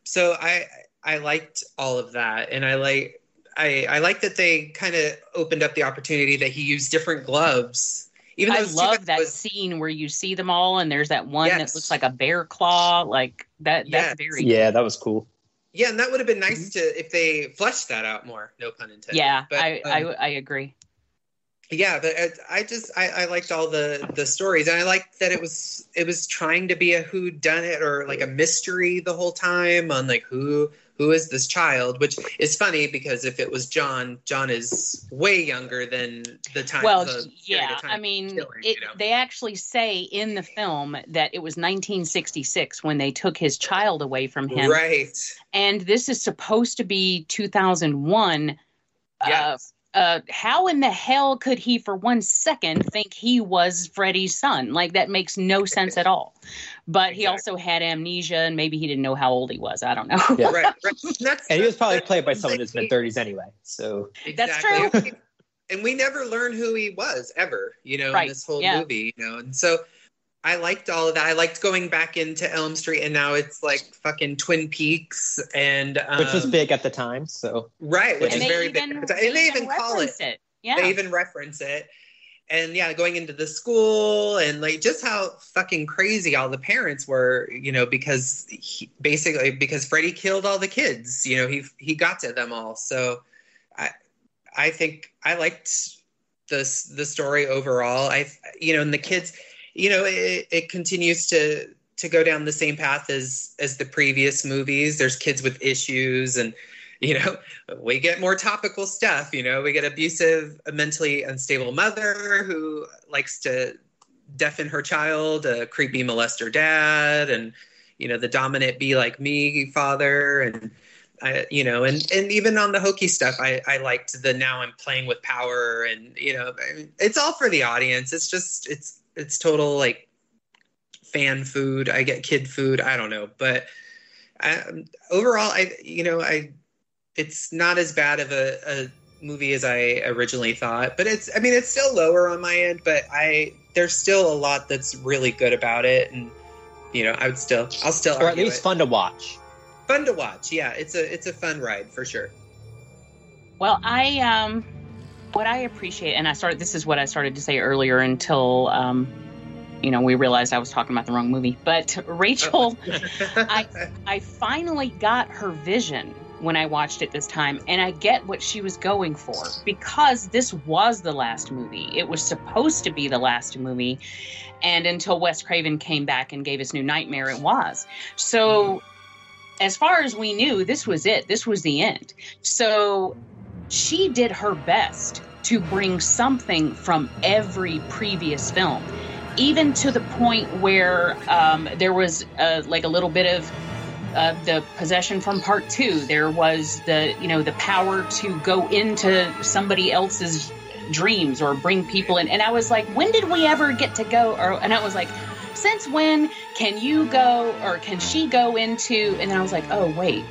so I I liked all of that and I like I I like that they kind of opened up the opportunity that he used different gloves even though I it was too love that was- scene where you see them all, and there's that one Yes. that looks like a bear claw, like that. That's Yes. very Yeah, that was cool. Yeah and that would have been nice mm-hmm. to if they fleshed that out more no pun intended Yeah, But, I, um, I I agree. yeah but I, I just I, I liked all the the stories and i liked that it was it was trying to be a who done it or like a mm. mystery the whole time on like who who is this child which is funny because if it was john john is way younger than the time Well, the yeah, time I mean, killing, it, you know? they actually say in the film that it was 1966 when they took his child away from him, right and this is supposed to be 2001. Uh, yes Uh, how in the hell could he, for one second, think he was Freddy's son? Like that makes no sense at all. But he Exactly. also had amnesia, and maybe he didn't know how old he was. I don't know. Yeah. right, right. And, <laughs> that's, And he was probably that's- played by someone in his like, mid thirties anyway. So That's true. and we never learn who he was ever, you know, Right, in this whole yeah. movie, you know. And so I liked all of that. I liked going back into Elm Street, and now it's like fucking Twin Peaks, and um, which was big at the time. So right, which And is very even, big. at the time. And they even call it. it. Yeah. They even reference it. And yeah, going into the school and like just how fucking crazy all the parents were, you know, because he, basically because Freddy killed all the kids, you know, he he got to them all. So I I think I liked this the story overall. I you know, and the kids, you know, it, it continues to to go down the same path as as the previous movies. There's kids with issues and you know we get more topical stuff you know we get abusive mentally unstable mother who likes to deafen her child a creepy molester dad and you know the dominant be like me father and I, you know and and even on the hokey stuff i i liked the now i'm playing with power and you know it's all for the audience it's just it's it's total like fan food i get kid food i don't know but um, overall i you know i it's not as bad of a, a movie as I originally thought, but it's I mean it's still lower on my end, but I there's still a lot that's really good about it, and you know I would still I'll still or at least it. fun to watch. fun to watch. Yeah, it's a it's a fun ride for sure. Well, I um, what I appreciate, and I started. This is what I started to say earlier until um, you know, we realized I was talking about the wrong movie. But Rachel, I I finally got her vision when I watched it this time, and I get what she was going for because this was the last movie. It was supposed to be the last movie, and until Wes Craven came back and gave us New Nightmare, it was. So, as far as we knew, this was it. This was the end. So, she did her best to bring something from every previous film, even to the point where um, there was uh, like a little bit of uh, the possession from part two. There was the you know the power to go into somebody else's dreams or bring people in. And I was like, when did we ever get to go? Or and I was like, since when can you go or can she go into? And I was like, oh wait,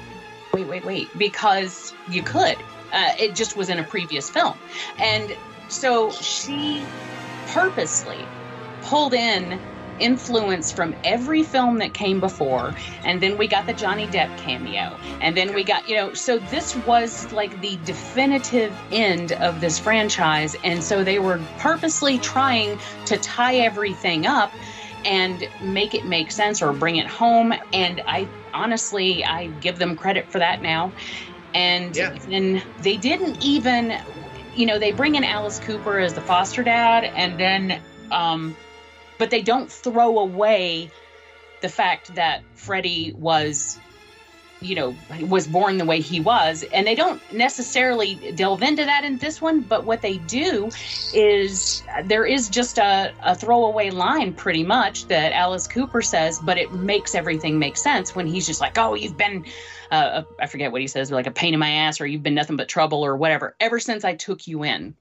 wait, wait, wait, because you could. Uh, it just was in a previous film, and so she purposely pulled in influence from every film that came before. And then we got the Johnny Depp cameo. And then we got you know so this was like the definitive end of this franchise. And so they were purposely trying to tie everything up and make it make sense or bring it home. And I honestly I give them credit for that now and Yeah. then they didn't even you know they bring in Alice Cooper as the foster dad and then um but they don't throw away the fact that Freddy was, you know, was born the way he was. And they don't necessarily delve into that in this one, but what they do is there is just a, a throwaway line pretty much that Alice Cooper says, but it makes everything make sense when he's just like, oh, you've been. Uh, I forget what he says, like a pain in my ass, or you've been nothing but trouble, or whatever, ever since I took you in.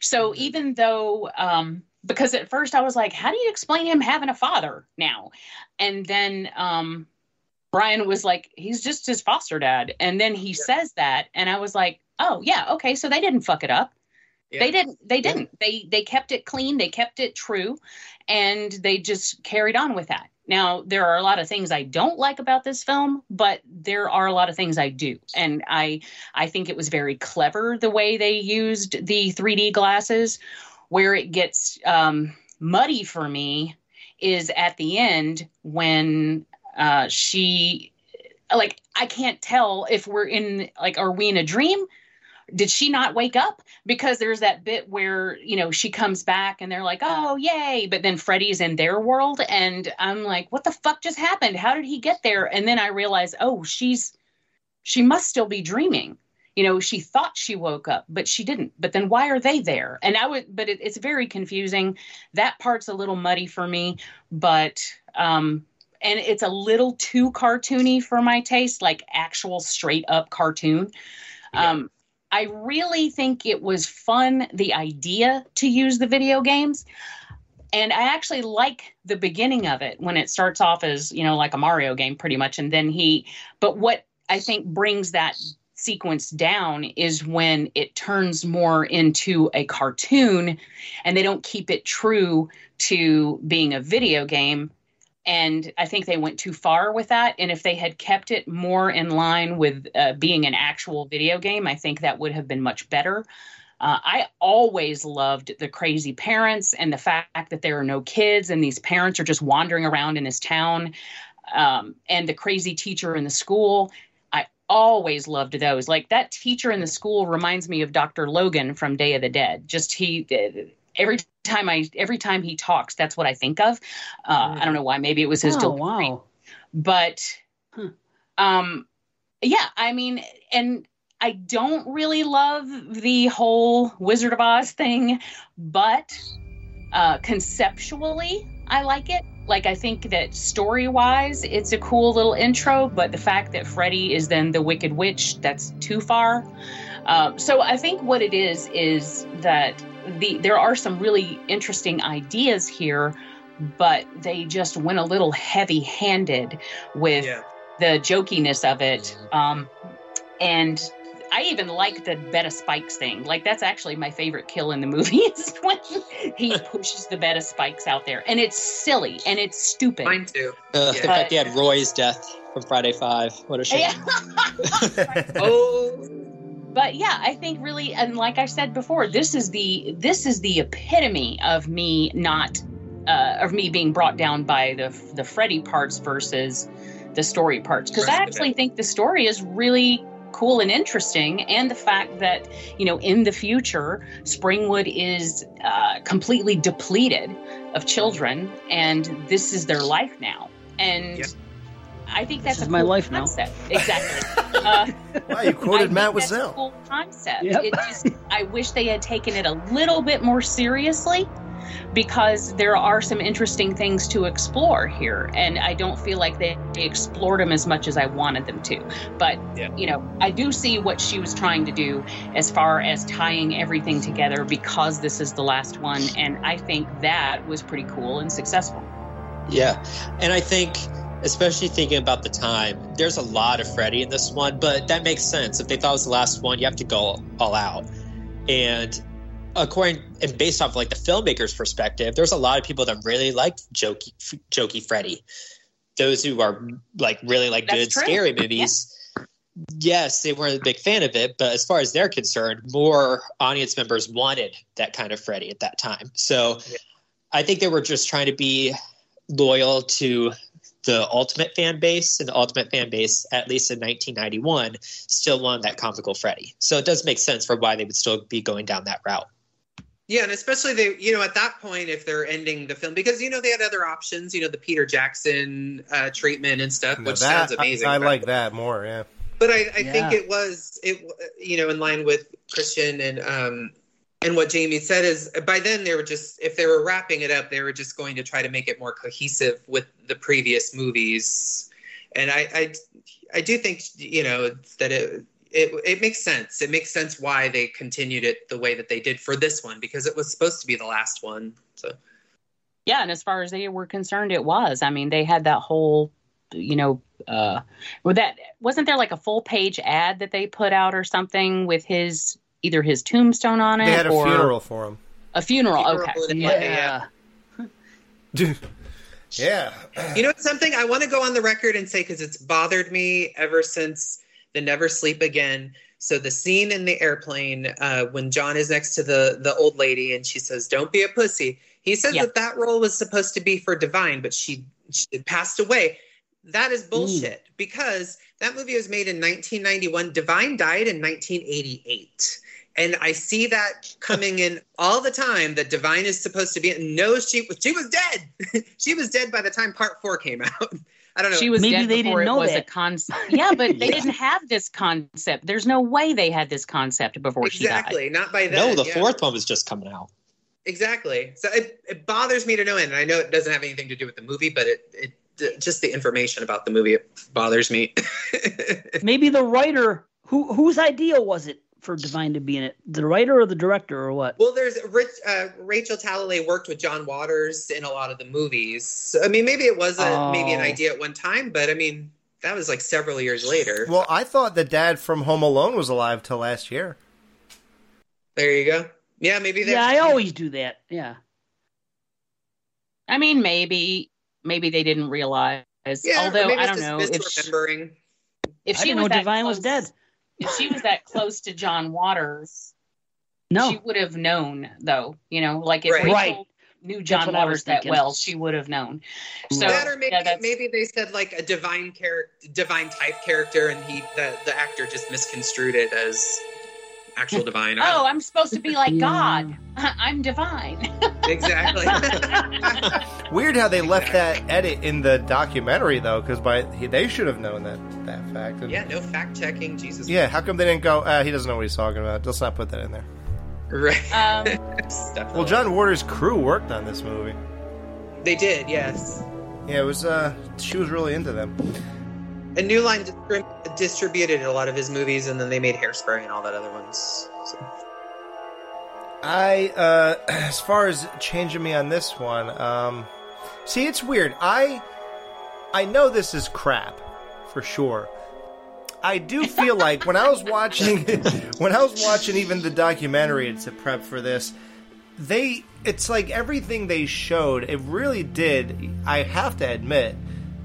So even though um, because at first I was like, how do you explain him having a father now? And then um, Brian was like, he's just his foster dad. And then he says that, and I was like, oh yeah, okay, so they didn't fuck it up. Yeah. They didn't. They didn't. They they kept it clean. They kept it true, and they just carried on with that. Now there are a lot of things I don't like about this film, but there are a lot of things I do, and I I think it was very clever the way they used the 3D glasses. Where it gets um, muddy for me is at the end when uh, she like I can't tell if we're in like are we in a dream did she not wake up? Because there's that bit where, you know, she comes back and they're like, oh, yay. But then Freddy's in their world. And I'm like, what the fuck just happened? How did he get there? And then I realize, oh, she's, she must still be dreaming. You know, she thought she woke up, but she didn't. But then why are they there? And I would, but it, it's very confusing. That part's a little muddy for me, but, um, and it's a little too cartoony for my taste, like actual straight up cartoon. Um, I really think it was fun, the idea to use the video games. And I actually like the beginning of it when it starts off as, you know, like a Mario game pretty much. And then he, but what I think brings that sequence down is when it turns more into a cartoon and they don't keep it true to being a video game and I think they went too far with that. And if they had kept it more in line with uh, being an actual video game, I think that would have been much better. Uh, I always loved the crazy parents and the fact that there are no kids and these parents are just wandering around in this town, um, and the crazy teacher in the school. I always loved those. Like that teacher in the school reminds me of Dr. Logan from Day of the Dead. Just he every time I every time he talks, that's what I think of. Uh, I don't know why. Maybe it was his Oh, delivery, wow. but Huh. um, yeah. I mean, and I don't really love the whole Wizard of Oz thing, but uh, conceptually, I like it. Like I think that story wise, it's a cool little intro, but the fact that Freddy is then the Wicked Witch, that's too far. Um, so I think what it is is that the there are some really interesting ideas here, but they just went a little heavy-handed with Yeah. the jokiness of it. Um, and I even like the bed of spikes thing. Like that's actually my favorite kill in the movie <laughs> is when he <laughs> pushes the bed of spikes out there, and it's silly and it's stupid. Mine too. Uh, the Yeah. fact they had Roy's death from Friday Five. What a shame. Yeah. <laughs> Oh, but yeah i think really and like i said before this is the this is the epitome of me not uh, of me being brought down by the the freddy parts versus the story parts. Because i actually think the story is really cool and interesting and the fact that you know in the future springwood is uh, completely depleted of children and this is their life now. And. I think that's is a my cool life now. concept <laughs> exactly <laughs> uh, Wow, you quoted think Matt that's a cool concept. Yep. It just, I wish they had taken it a little bit more seriously because there are some interesting things to explore here, and I don't feel like they, they explored them as much as I wanted them to. But Yeah. you know, I do see what she was trying to do as far as tying everything together because this is the last one, and I think that was pretty cool and successful. Yeah, and I think, especially thinking about the time, there's a lot of Freddy in this one, but that makes sense. If they thought it was the last one, you have to go all out. And according and based off like the filmmaker's perspective, there's a lot of people that really liked jokey, jokey Freddy. Those who are like really like That's good true. scary movies. Yes, they weren't a big fan of it, but as far as they're concerned, more audience members wanted that kind of Freddy at that time. So Yeah. I think they were just trying to be loyal to the ultimate fan base and the ultimate fan base at least in 1991 still wanted that comical freddy so it does make sense for why they would still be going down that route Yeah, and especially they, you know, at that point, if they're ending the film, because you know they had other options, you know, the Peter Jackson uh, treatment and stuff, Now which that- sounds amazing. I, I but- like that more. Yeah. but I, I Yeah. think it was it, you know, in line with Christian and um and what Jamie said is by then they were just if they were wrapping it up, they were just going to try to make it more cohesive with the previous movies, and I I, I do think you know that it it it makes sense. It makes sense why they continued it the way that they did for this one because it was supposed to be the last one. So Yeah, and as far as they were concerned, it was. I mean, they had that whole, you know, uh, that wasn't there like a full page ad that they put out or something with his either his tombstone on it They had a or funeral for him. a funeral. Funeral okay, Yeah. Yeah. yeah. <laughs> You know something I want to go on the record and say because it's bothered me ever since the Never Sleep Again. So the scene in the airplane uh, when John is next to the the old lady and she says, "Don't be a pussy." He says Yeah. that that role was supposed to be for Divine, but she, she passed away. That is bullshit because that movie was made in 1991. Divine died in 1988. And I see that coming in all the time that Divine is supposed to be. No, she she was dead. <laughs> she was dead by the time Part Four came out. <laughs> I don't know. She was Maybe dead they before didn't know it know was a that. concept. Yeah, but they <laughs> didn't have this concept. There's no way they had this concept before she died. exactly not by then. no, the yeah. fourth one was just coming out. Exactly. So it, it bothers me to no end. And I know it doesn't have anything to do with the movie, but it, it just the information about the movie it bothers me. Maybe the writer who whose idea was it for Divine to be in it? The writer or the director or what? well, there's Rich, uh, Rachel Talalay worked with John Waters in a lot of the movies. So, I mean, maybe it was a, maybe an Oh. idea at one time, but I mean, that was like several years later. Well, I thought the dad from Home Alone was alive till last year. there you go. Yeah, maybe. Yeah, I always do that. Yeah. I mean, maybe maybe they didn't realize. Yeah, Although maybe I don't just know if she, misremembering. if I she didn't was know that Divine was dead. If she was that close to John Waters, No. she would have known, though. You know, like if Right. Rachel Right. knew John what I was Waters that well, she would have known. So that or maybe yeah, maybe they said like a divine character, divine type character, and he the the actor just misconstrued it as actual divine. Oh, I'm supposed to be like God. <laughs> I'm divine. <laughs> exactly. <laughs> Weird how they left that edit in the documentary though, because by he, they should have known that that fact. And- yeah, no fact checking. Jesus. Yeah, how come they didn't go? Uh, he doesn't know what he's talking about. Let's not put that in there. Right. um, Well, John Waters' crew worked on this movie. They did, yes. Yeah, it was. uh She was really into them. And New Line distri- distributed a lot of his movies, and then they made Hairspray and all that other ones. So. I, uh <clears throat> as far as changing me on this one, um see, it's weird. I, I know this is crap, for sure. I do feel like when I was <laughs> watching, when I was watching even the documentary to prep for this, they, it's like everything they showed, it really did. I have to admit,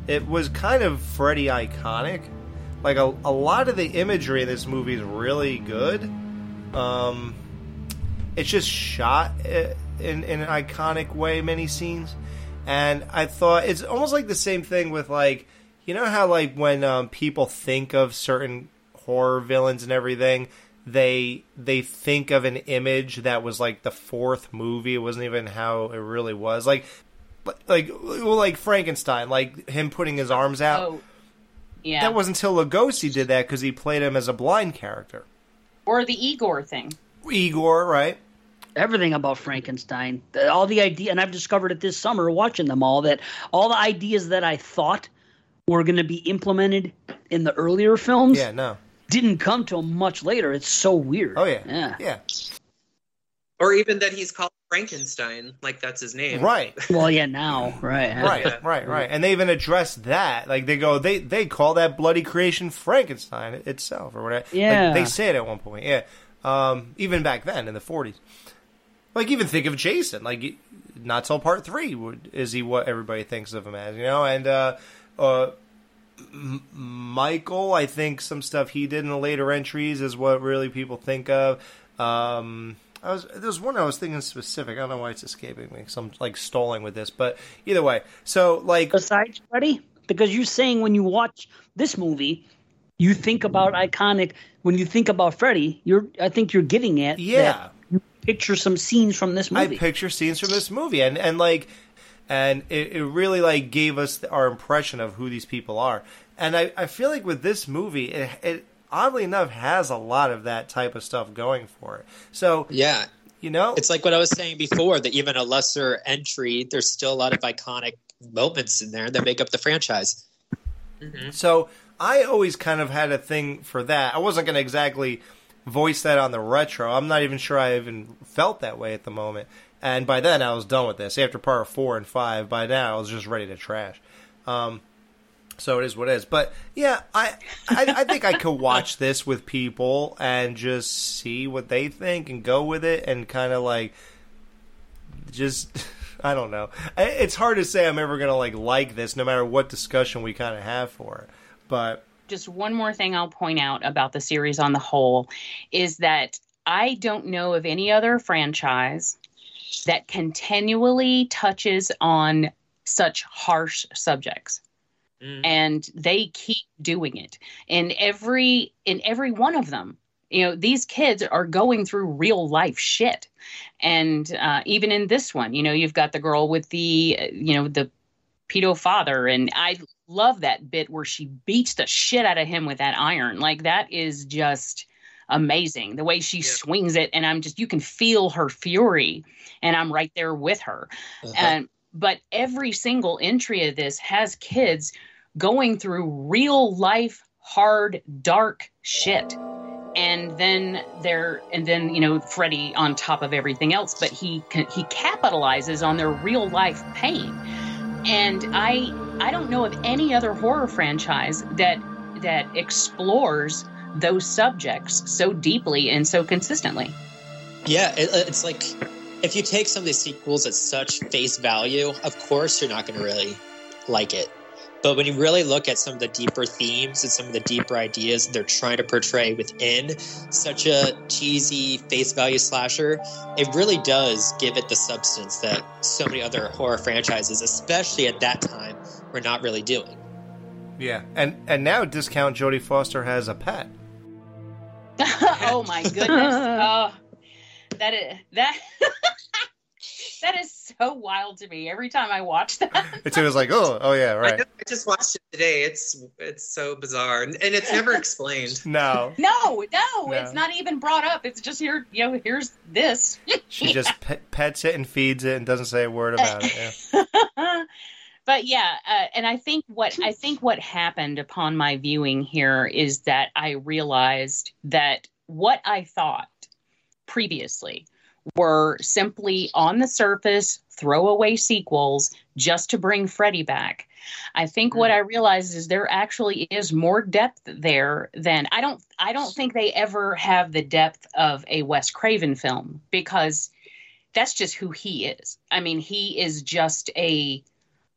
it was kind of Freddy iconic. Like a, a lot of the imagery in this movie is really good. Um, it's just shot uh, in, in an iconic way, many scenes. And I thought it's almost like the same thing with like, you know how like when um, people think of certain horror villains and everything, they they think of an image that was like the fourth movie. It wasn't even how it really was. Like, like well, like Frankenstein, like him putting his arms out. oh, yeah. That wasn't until Lugosi did that because he played him as a blind character. or the Igor thing. Igor, right? everything about Frankenstein. All the idea, and I've discovered it this summer watching them all that all the ideas that I thought were going to be implemented in the earlier films Yeah, no. didn't come till much later. It's so weird. Oh yeah, yeah. yeah. Or even that he's called Frankenstein, like that's his name. Right. <laughs> Well, yeah, now, right, yeah. right, right, right. <laughs> And they even address that. Like they go, they they call that bloody creation Frankenstein itself or whatever. Like, Yeah. they say it at one point. Yeah. Um, even back then in the forties. Like even think of Jason. Like not till part three would is he what everybody thinks of him as, you know? And uh, uh, M- Michael, I think some stuff he did in the later entries is what really people think of. Um, I was there's one I was thinking specific. I don't know why it's escaping me. So I'm like stalling with this, but either way. So like Besides Freddy, because you're saying when you watch this movie, you think about iconic. When you think about Freddy, you're. I think you're getting at. Yeah. you picture some scenes from this movie. I picture scenes from this movie, and and like, and it, it really like gave us our impression of who these people are. And I, I feel like with this movie, it, it oddly enough has a lot of that type of stuff going for it. So Yeah, you know, it's like what I was saying before that even a lesser entry, there's still a lot of iconic moments in there that make up the franchise. Mhm. So I always kind of had a thing for that. I wasn't going to exactly voice that on the retro. I'm not even sure I even felt that way at the moment. And by then, I was done with this. After part four and five, by now I was just ready to trash. Um, so it is what it is. But yeah, I, I I think I could watch this with people and just see what they think and go with it and kind of like just <laughs> I don't know. It's hard to say I'm ever gonna like like this, no matter what discussion we kind of have for it. But just one more thing I'll point out about the series on the whole is that I don't know of any other franchise that continually touches on such harsh subjects. Mm. And they keep doing it. In every in every one of them, you know these kids are going through real life shit and uh, even in this one you know you've got the girl with the you know the pedo father and i love that bit where she beats the shit out of him with that iron like that is just amazing the way she yeah. swings it and i'm just you can feel her fury and i'm right there with her uh-huh. and but every single entry of this has kids going through real life hard dark shit and then there and then you know Freddy on top of everything else but he he capitalizes on their real life pain and I I don't know of any other horror franchise that that explores those subjects so deeply and so consistently. Yeah, it, it's like if you take some of these sequels at such face value, of course you're not going to really like it. But when you really look at some of the deeper themes and some of the deeper ideas they're trying to portray within such a cheesy face value slasher, it really does give it the substance that so many other horror franchises, especially at that time, were not really doing. Yeah, and and now discount Jodie Foster has a pet. <laughs> oh my goodness! <laughs> Oh, that is that. That is so wild to me every time I watch that. <laughs> It's always like, oh, oh yeah, right. I, I, just watched it today. It's it's so bizarre, and, and it's never explained. <laughs> no, no, no, it's not even brought up. It's just here, you know, here's this. <laughs> she just pets it and feeds it and doesn't say a word about it. Yeah. but yeah, uh, and I think what I think what happened upon my viewing here is that I realized that what I thought previously were simply on the surface throwaway sequels just to bring Freddy back. I think mm what I realized is there actually is more depth there than I don't I don't think they ever have the depth of a Wes Craven film because that's just who he is. I mean, he is just a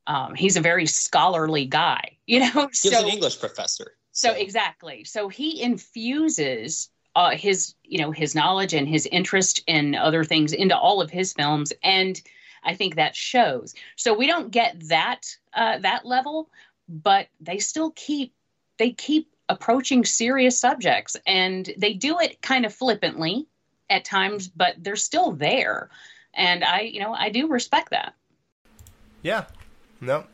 um, he's a very scholarly guy, <laughs> you know. He's was an English professor. So. so exactly. So he infuses uh, his you know his knowledge and his interest in other things into all of his films. And i think that shows. So we don't get that uh, that level but they still keep they keep approaching serious subjects. And they do it kind of flippantly at times but they're still there. And i you know i do respect that. Yeah. No.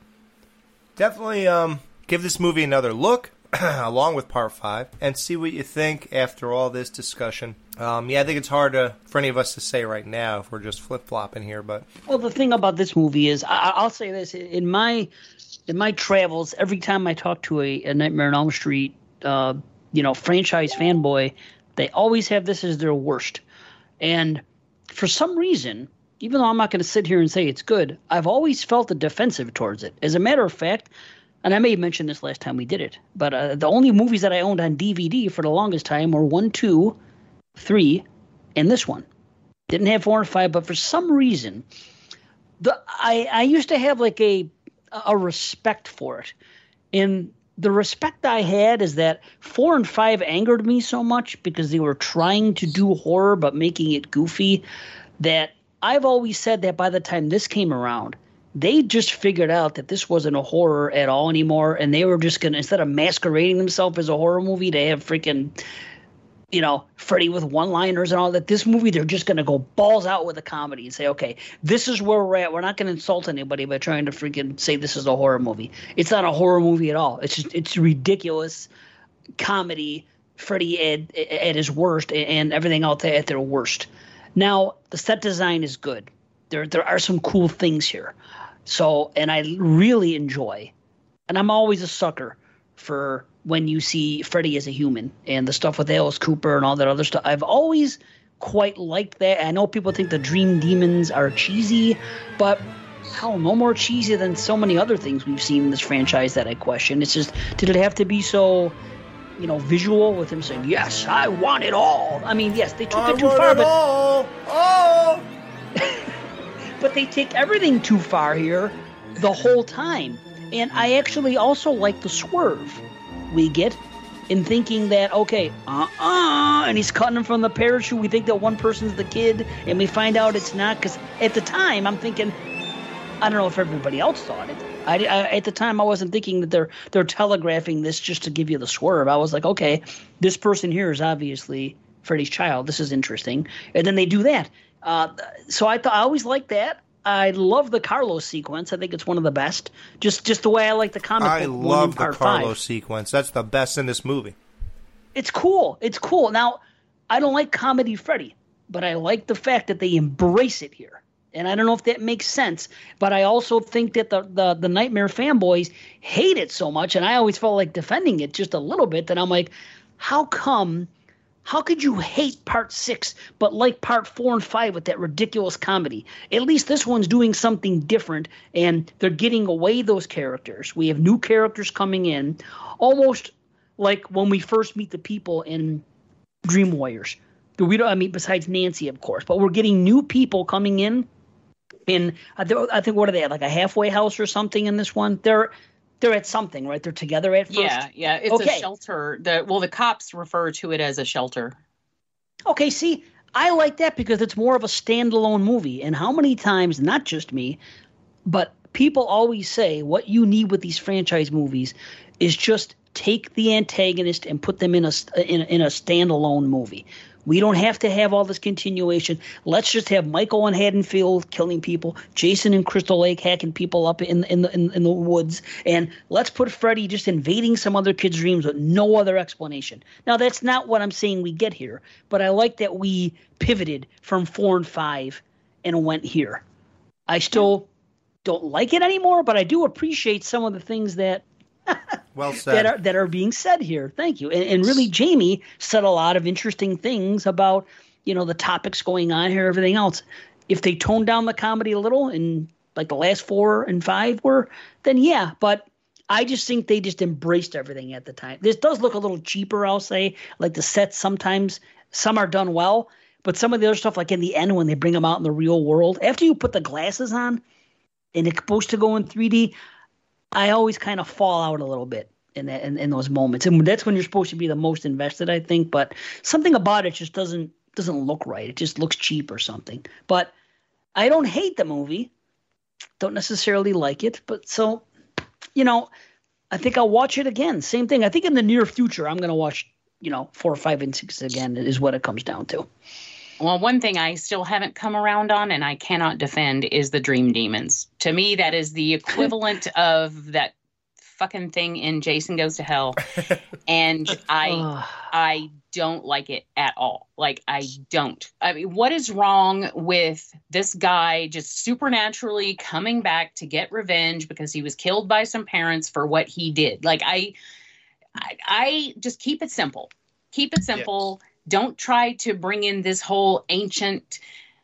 Definitely um give this movie another look <clears throat> along with part five and see what you think after all this discussion. Um, yeah, I think it's hard to, for any of us to say right now if we're just flip flopping here. But well, the thing about this movie is, I, will say this: in my in my travels, every time I talk to a, a Nightmare on Elm Street, uh, you know, franchise fanboy, they always have this as their worst. And for some reason, even though I'm not going to sit here and say it's good, I've always felt a defensive towards it. As a matter of fact, and I may have mentioned this last time we did it, but uh, the only movies that I owned on DVD for the longest time were one, two, three, and this one. Didn't have four and five, but for some reason, the I I used to have like a a respect for it, and the respect I had is that four and five angered me so much because they were trying to do horror but making it goofy that I've always said that by the time this came around, they just figured out that this wasn't a horror at all anymore, and they were just gonna instead of masquerading themselves as a horror movie, they have freaking, you know, Freddy with one-liners and all that. This movie, they're just gonna go balls out with a comedy and say, okay, this is where we're at. We're not gonna insult anybody by trying to freaking say this is a horror movie. It's not a horror movie at all. It's just it's ridiculous comedy. Freddy at, at his worst and everything else at their worst. Now the set design is good. There there are some cool things here. So, and I really enjoy, and I'm always a sucker for when you see Freddy as a human and the stuff with Alice Cooper and all that other stuff. I've always quite liked that. I know people think the Dream Demons are cheesy, but hell, no more cheesy than so many other things we've seen in this franchise that I question. It's just, did it have to be so, you know, visual with him saying, "Yes, I want it all"? I mean, yes, they took I it too far, but all. Oh. <laughs> but they take everything too far here the whole time. And I actually also like the swerve we get in thinking that, okay, uh uh, and he's cutting him from the parachute. We think that one person's the kid, and we find out it's not. Because at the time, I'm thinking, I don't know if everybody else thought it. I, I, at the time, I wasn't thinking that they're they're telegraphing this just to give you the swerve. I was like, okay, this person here is obviously Freddy's child. This is interesting. And then they do that. Uh, so I thought I always liked that. I love the Carlos sequence. I think it's one of the best. Just just the way I like the comic I love the Carlos five. sequence. That's the best in this movie. It's cool. It's cool. Now, I don't like comedy Freddy, but I like the fact that they embrace it here. And I don't know if that makes sense, but I also think that the, the the Nightmare fanboys hate it so much, and I always felt like defending it just a little bit. That I'm like, how come? How could you hate part six but like part four and five with that ridiculous comedy? At least this one's doing something different, and they're getting away those characters. We have new characters coming in, almost like when we first meet the people in Dream Warriors. We don't. I mean, besides Nancy, of course, but we're getting new people coming in. Think, I think what are they at? Like a halfway house or something in this one? They're they're at something, right? They're together at first. Yeah, yeah. It's Okay. a shelter. The well, the cops refer to it as a shelter. Okay, see, I like that because it's more of a standalone movie. And how many times, not just me, but people always say what you need with these franchise movies is just take the antagonist and put them in a in, a- in a standalone movie. We don't have to have all this continuation. Let's just have Michael and Haddonfield killing people, Jason and Crystal Lake hacking people up in in the in, in the woods, and let's put Freddy just invading some other kid's dreams with no other explanation. Now that's not what I'm saying we get here, but I like that we pivoted from four and five and went here. I still don't like it anymore, but I do appreciate some of the things that <laughs> Well said. that are that are being said here. Thank you. And, and really, Jamie said a lot of interesting things about you know the topics going on here, everything else. If they toned down the comedy a little, and like the last four and five were, then yeah. But I just think they just embraced everything at the time. This does look a little cheaper, I'll say. Like the sets sometimes some are done well, but some of the other stuff, like in the end when they bring them out in the real world, after you put the glasses on and it's supposed to go in 3D, I always kind of fall out a little bit in that in, in those moments, and that's when you're supposed to be the most invested, I think. But something about it just doesn't doesn't look right. It just looks cheap or something. But I don't hate the movie, don't necessarily like it, but so you know, I think I'll watch it again. Same thing. I think in the near future, I'm gonna watch you know four, five, and six again. Is what it comes down to. Well, one thing I still haven't come around on and I cannot defend is the Dream Demons. To me, that is the equivalent <laughs> of that fucking thing in Jason Goes to Hell. <laughs> And I I don't like it at all. Like I don't. I mean, what is wrong with this guy just supernaturally coming back to get revenge because he was killed by some parents for what he did? Like I I, I just keep it simple. Keep it simple. Don't try to bring in this whole ancient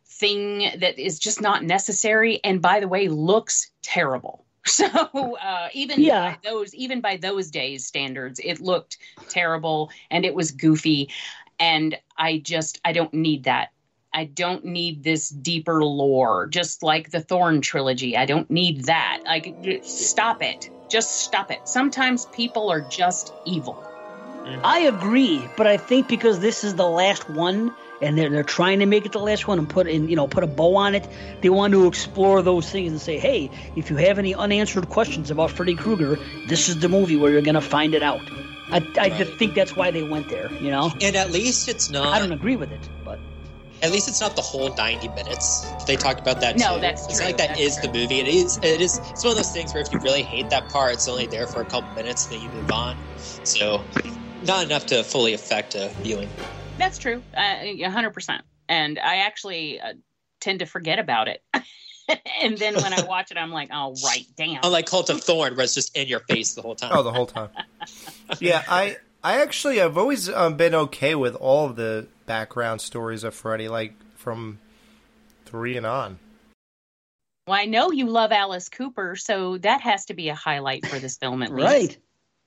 thing that is just not necessary and by the way looks terrible. <laughs> So uh, even Yeah. by those even by those days standards, it looked terrible and it was goofy. And I just I don't need that. I don't need this deeper lore, just like the Thorn trilogy. I don't need that. Like stop it. Just stop it. Sometimes people are just evil. Mm-hmm. I agree, but I think because this is the last one, and they're they're trying to make it the last one and put in you know put a bow on it, they want to explore those things and say, hey, if you have any unanswered questions about Freddy Krueger, this is the movie where you're gonna find it out. I I just Right. think that's why they went there. You know, And at least it's not. I don't agree with it, but At least it's not the whole 90 minutes. They talked about that No, too. that's It's true. not like that That's is true. the movie. It is. It is. It's one of those things where if you really hate that part, it's only there for a couple minutes, and then you move on. So, not enough to fully affect a viewing. That's true, uh, a hundred percent. And I actually uh, tend to forget about it <laughs> and then when I <laughs> watch it, I'm like, oh right, damn. Unlike Cult of Thorn, where it's just in your face the whole time. Oh, the whole time. <laughs> yeah, I I actually I've always um, been okay with all of the background stories of Freddy, like from three and on. Well, I know you love Alice Cooper, so that has to be a highlight for this film, at least. Right.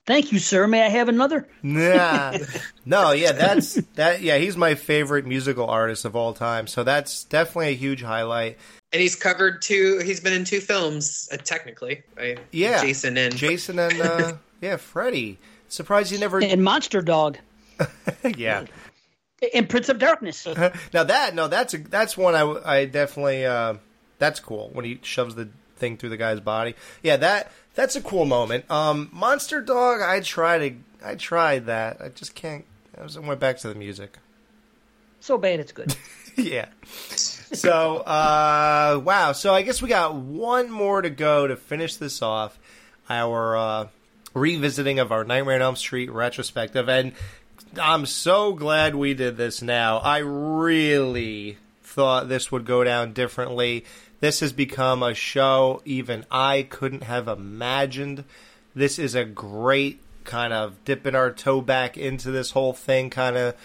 Thank you, sir. May I have another? Nah, <laughs> no, yeah, that's that. Yeah, he's my favorite musical artist of all time, so that's definitely a huge highlight. And he's covered two. He's been in two films, uh, technically. Right? Yeah, Jason and Jason and uh, <laughs> yeah, Freddy. Surprised you never. And Monster Dog. <laughs> yeah. And Prince of Darkness. now that no, that's a, that's one I I definitely uh, that's cool when he shoves the thing through the guy's body. Yeah, that that's a cool moment. Um, Monster Dog, I tried to I tried that. I just can't. I just went back to the music. So bad it's good. <laughs> yeah. So, uh, wow. So I guess we got one more to go to finish this off. Our uh, revisiting of our Nightmare on Elm Street retrospective, and I'm so glad we did this now. I really thought this would go down differently. This has become a show even I couldn't have imagined. This is a great kind of dipping our toe back into this whole thing kind of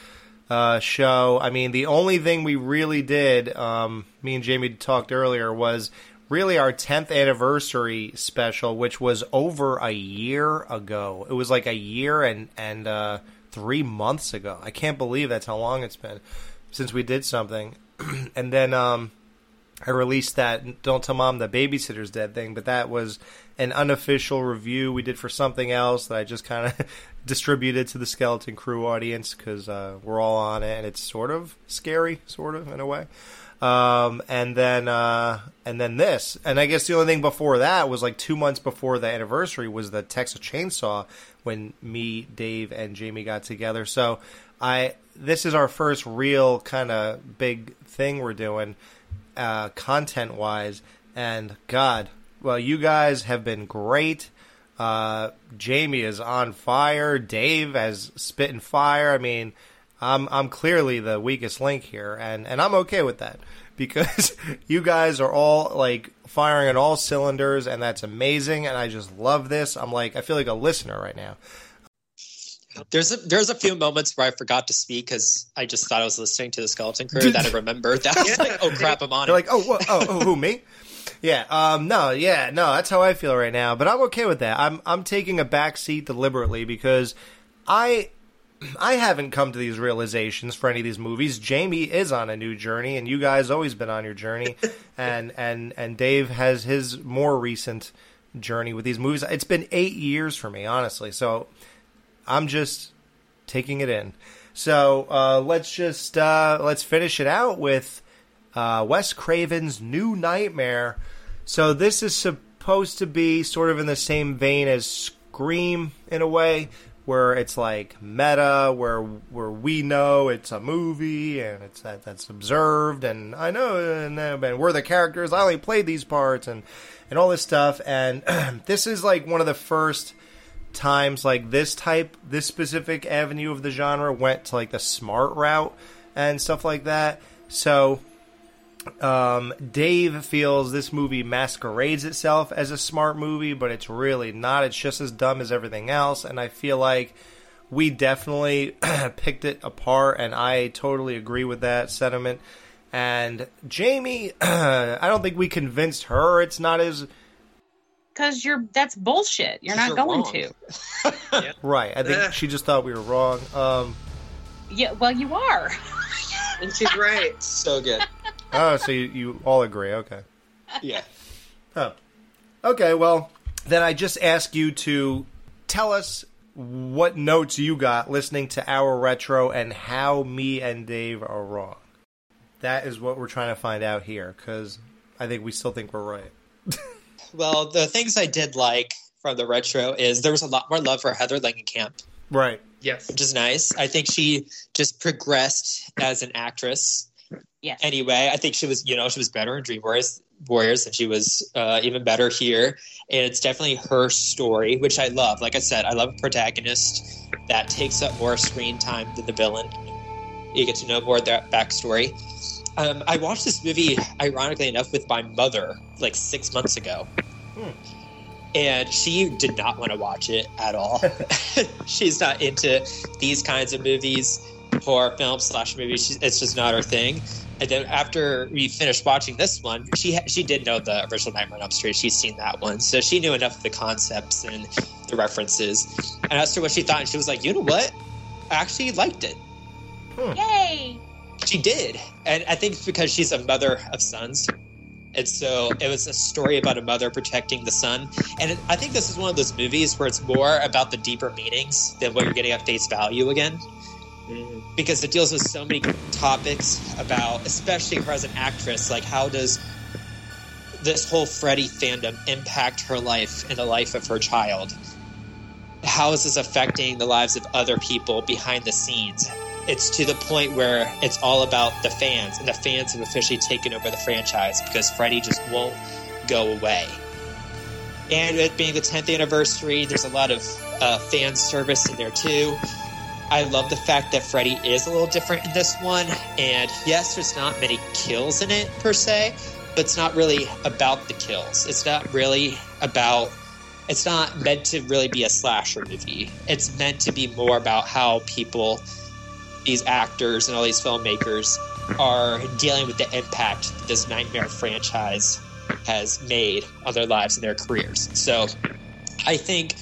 uh, show. I mean, the only thing we really did, um, me and Jamie talked earlier, was really our 10th anniversary special, which was over a year ago. It was like a year and, and uh, three months ago. I can't believe that's how long it's been since we did something. <clears throat> and then um, I released that Don't Tell Mom the Babysitter's Dead thing, but that was an unofficial review we did for something else that I just kind of <laughs> distributed to the Skeleton Crew audience because uh, we're all on it and it's sort of scary, sort of in a way. Um, and then uh, and then this, and I guess the only thing before that was like two months before the anniversary was the Texas Chainsaw when me, Dave, and Jamie got together. So I this is our first real kind of big thing we're doing uh, content wise, and God, well, you guys have been great. Uh, Jamie is on fire. Dave has spitting fire. I mean, I'm I'm clearly the weakest link here, and and I'm okay with that <laughs> because you guys are all like firing on all cylinders, and that's amazing. And I just love this. I'm like I feel like a listener right now. There's a there's a few moments where I forgot to speak because I just thought I was listening to the Skeleton Crew. that I <laughs> remembered. <laughs> That was like, oh crap, I'm on You're it. like, oh, oh, oh, who me? Yeah, um, no, yeah, no, that's how I feel right now. But I'm okay with that. I'm I'm taking a back seat deliberately because I I haven't come to these realizations for any of these movies. Jamie is on a new journey, and you guys always been on your journey, <laughs> and and and Dave has his more recent journey with these movies. It's been eight years for me, honestly. So I'm just taking it in. So uh, let's just uh, let's finish it out with uh, Wes Craven's New Nightmare. So this is supposed to be sort of in the same vein as Scream in a way, where it's like meta, where where we know it's a movie and it's that that's observed, and I know and, uh, and we're the characters. I only played these parts and and all this stuff, and <clears throat> this is like one of the first times like this type this specific avenue of the genre went to like the smart route and stuff like that so um, Dave feels this movie masquerades itself as a smart movie, but it's really not. It's just as dumb as everything else, and I feel like we definitely <clears throat> picked it apart, and I totally agree with that sentiment. And Jamie, <clears throat> I don't think we convinced her it's not as Because you're that's bullshit. You're not You're going wrong. to. <laughs> right. I think she just thought we were wrong. Um, Yeah, well, you are. and she's right. so good. <laughs> oh, so you, you all agree? Okay. Yeah. Oh. Okay, well, then I just ask you to tell us what notes you got listening to our retro and how me and Dave are wrong. That is what we're trying to find out here because I think we still think we're right. <laughs> Well, the things I did like from the retro is there was a lot more love for Heather Langenkamp, Right. Yes. which is nice. I think she just progressed as an actress. Yes. Anyway, I think she was, you know, she was better in Dream Warriors, Warriors and she was uh, even better here. And it's definitely her story, which I love. Like I said, I love a protagonist that takes up more screen time than the villain. You get to know more of their backstory. Um, I watched this movie, ironically enough, with my mother like six months ago. And she did not want to watch it at all. <laughs> She's not into these kinds of movies, horror films slash movies. She, it's just not her thing. And then after we finished watching this one, she she did know the original Nightmare on Elm Street. She's seen that one, so she knew enough of the concepts and the references. And I asked her what she thought, and she was like, "You know what? I actually liked it." Yay! She did, and I think it's because she's a mother of sons, and so it was a story about a mother protecting the son. And it, I think this is one of those movies where it's more about the deeper meanings than what you're getting at face value again, mm-hmm. because it deals with so many topics about, especially her as an actress, like how does this whole Freddy fandom impact her life and the life of her child? How is this affecting the lives of other people behind the scenes? It's to the point where it's all about the fans, and the fans have officially taken over the franchise because Freddy just won't go away. And it being the 10th anniversary, there's a lot of uh, fan service in there too. I love the fact that Freddy is a little different in this one, and yes, there's not many kills in it per se, but it's not really about the kills. It's not really about. It's not meant to really be a slasher movie. It's meant to be more about how people, these actors and all these filmmakers, are dealing with the impact that this Nightmare franchise has made on their lives and their careers. So, I think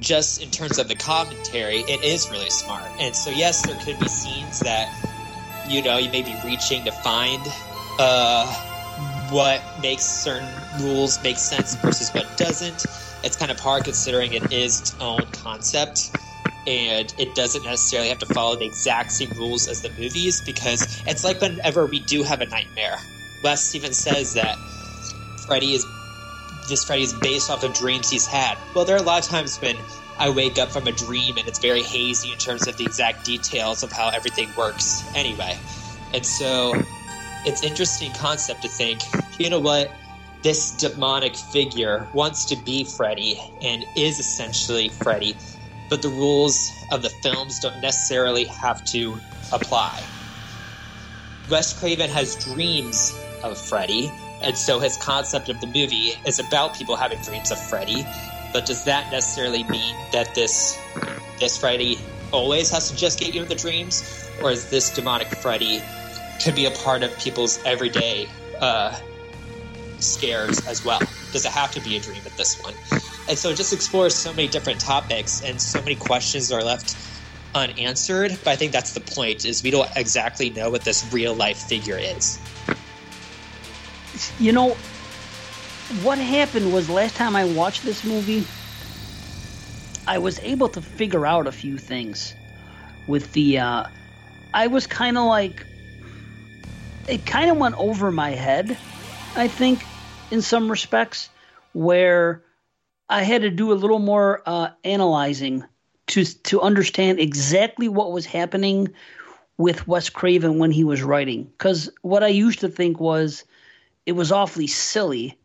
just in terms of the commentary, it is really smart. And so, yes, there could be scenes that you know you may be reaching to find uh, what makes certain rules make sense versus what doesn't. It's kind of hard considering it is its own concept. And it doesn't necessarily have to follow the exact same rules as the movies because it's like whenever we do have a nightmare. Wes even says that Freddy is this Freddy is based off of dreams he's had. Well, there are a lot of times when I wake up from a dream and it's very hazy in terms of the exact details of how everything works anyway. And so it's interesting concept to think, you know what? This demonic figure wants to be Freddy and is essentially Freddy, but the rules of the films don't necessarily have to apply. Wes Craven has dreams of Freddy, and so his concept of the movie is about people having dreams of Freddy. But does that necessarily mean that this this Freddy always has to just get you in the dreams, or is this demonic Freddy could be a part of people's everyday uh, scares as well? Does it have to be a dream at this one? And so it just explores so many different topics, and so many questions are left unanswered. But I think that's the point: is we don't exactly know what this real life figure is. You know, what happened was last time I watched this movie, I was able to figure out a few things with the. Uh, I was kind of like. It kind of went over my head, I think, in some respects, where I had to do a little more uh, analyzing to to understand exactly what was happening with Wes Craven when he was writing. Because what I used to think was it was awfully silly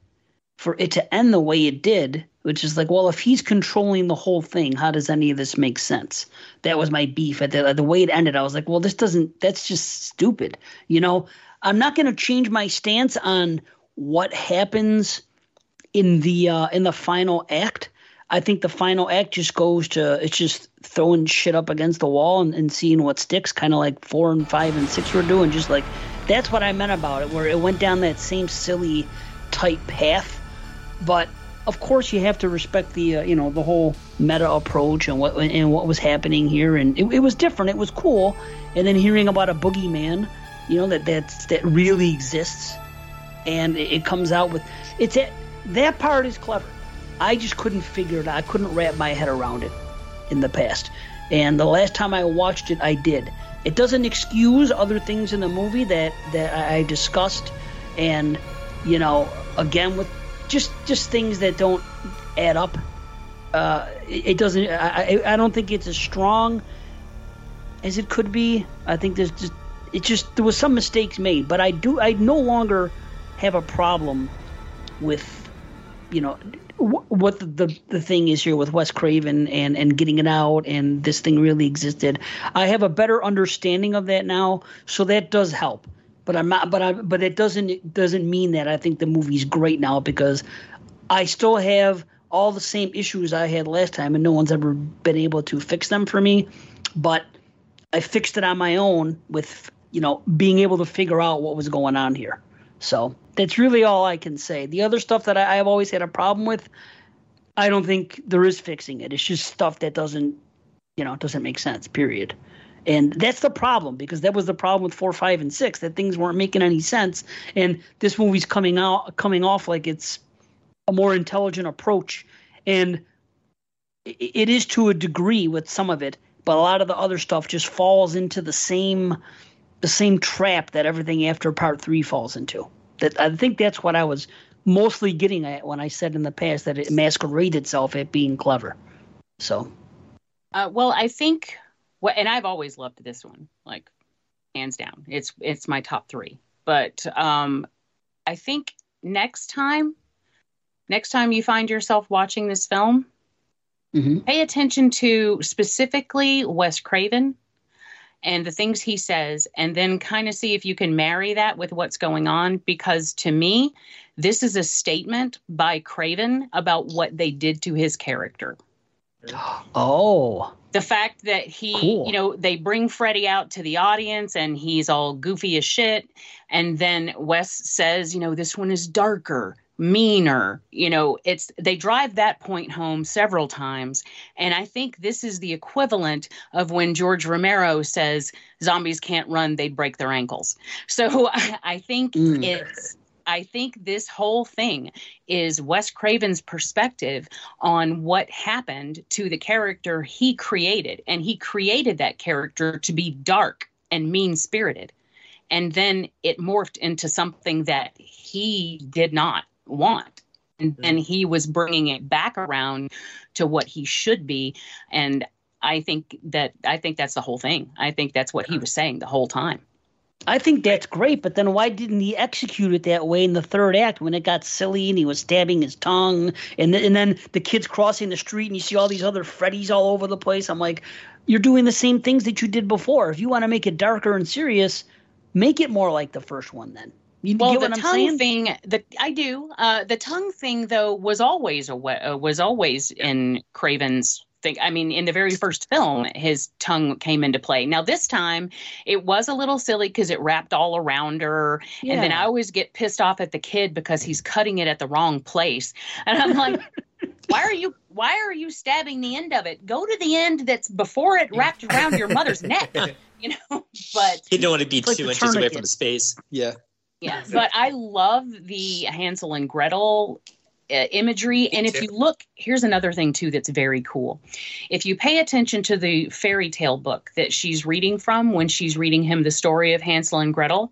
for it to end the way it did, which is like, well, if he's controlling the whole thing, how does any of this make sense? That was my beef at the, the way it ended. I was like, well, this doesn't. That's just stupid. You know, I'm not going to change my stance on what happens in the uh, in the final act. I think the final act just goes to it's just throwing shit up against the wall and, and seeing what sticks, kind of like four and five and six were doing. Just like that's what I meant about it, where it went down that same silly tight path. But of course, you have to respect the uh, you know the whole meta approach and what and what was happening here, and it, it was different. It was cool, and then hearing about a boogeyman, you know that that's, that really exists, and it, it comes out with it's it, that part is clever. I just couldn't figure it out. I couldn't wrap my head around it in the past. And the last time I watched it, I did. It doesn't excuse other things in the movie that that I discussed, and you know, again with just just things that don't add up. Uh, it, it doesn't. I, I I don't think it's as strong as it could be. I think there's just it just there was some mistakes made, but I do I no longer have a problem with you know what the, the thing is here with Wes Craven and and getting it out and this thing really existed. I have a better understanding of that now, so that does help. but I'm not. But I but it doesn't doesn't mean that I think the movie's great now because I still have all the same issues I had last time, and no one's ever been able to fix them for me. But I fixed it on my own with you know being able to figure out what was going on here. So that's really all I can say. The other stuff that I, I've always had a problem with, I don't think there is fixing it. It's just stuff that doesn't, you know, doesn't make sense. Period. And that's the problem because that was the problem with four, five, and six that things weren't making any sense. And this movie's coming out, coming off like it's a more intelligent approach, and it is to a degree with some of it, but a lot of the other stuff just falls into the same, the same trap that everything after part three falls into. That I think that's what I was mostly getting at when I said in the past that it masqueraded itself at being clever. So Uh, well, I think what, and I've always loved this one, like hands down. It's it's my top three. But um, I think next time, next time you find yourself watching this film, Mhm. pay attention to specifically Wes Craven and the things he says, and then kind of see if you can marry that with what's going on. Because to me, this is a statement by Craven about what they did to his character <gasps> oh, the fact that he Cool. you know they bring freddy out to the audience and he's all goofy as shit and then wes says you know this one is darker meaner you know it's they drive that point home several times and i think this is the equivalent of when george romero says zombies can't run they break their ankles so <laughs> i, I think Mm. it's I think this whole thing is Wes Craven's perspective on what happened to the character he created. And he created that character to be dark and mean spirited. And then it morphed into something that he did not want. And mm-hmm. then he was bringing it back around to what he should be. And I think that I think that's the whole thing. I think that's what he was saying the whole time. I think that's great, but then why didn't he execute it that way in the third act when it got silly and he was stabbing his tongue and th- and then the kids crossing the street and you see all these other Freddies all over the place? I'm like, you're doing the same things that you did before. If you want to make it darker and serious, make it more like the first one. Then you well, get the I'm tongue saying? thing, the I do. Uh, the tongue thing, though, was always a uh, was always in Craven's thing. I mean, in the very first film, his tongue came into play. Now, this time, it was a little silly because it wrapped all around her, and then I always get pissed off at the kid because he's cutting it at the wrong place, and I'm like. <laughs> Why are you why are you stabbing the end of it? Go to the end that's before it wrapped around your mother's neck. <laughs> You know, <laughs> but He don't want to be It's like two inches away from his face. Yeah. Yeah, but I love the Hansel and Gretel uh, imagery. And if you look, here's another thing too that's very cool. If you pay attention to the fairy tale book that she's reading from when she's reading him the story of Hansel and Gretel,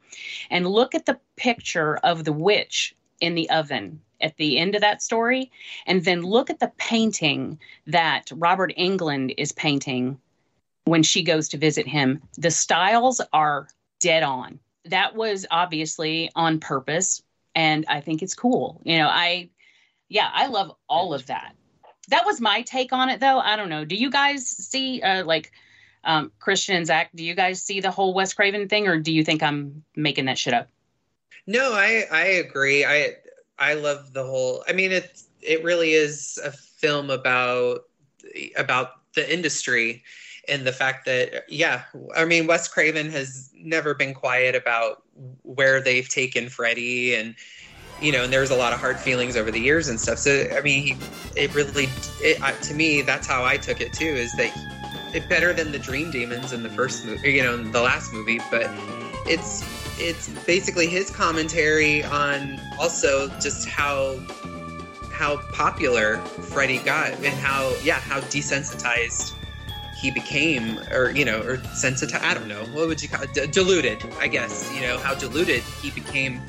and look at the picture of the witch in the oven at the end of that story, and then look at the painting that Robert Englund is painting when she goes to visit him. The styles are dead on that was obviously on purpose and i think it's cool. You know i yeah i love all of that. That was my take on it though. I don't know. Do you guys see uh, like um, christian and zach do you guys see the whole wes craven thing or do you think i'm making that shit up? No, I I agree. I I love the whole. I mean, it it really is a film about about the industry and the fact that yeah, I mean, Wes Craven has never been quiet about where they've taken Freddy and you know, and there's a lot of hard feelings over the years and stuff. So I mean, it really it, to me that's how I took it too. Is that it better than the Dream Demons in the first movie, you know, in the last movie, but it's it's basically his commentary on also just how how popular Freddy got and how yeah how desensitized he became or you know or sensitized I don't know what would you call it? D- diluted I guess you know how diluted he became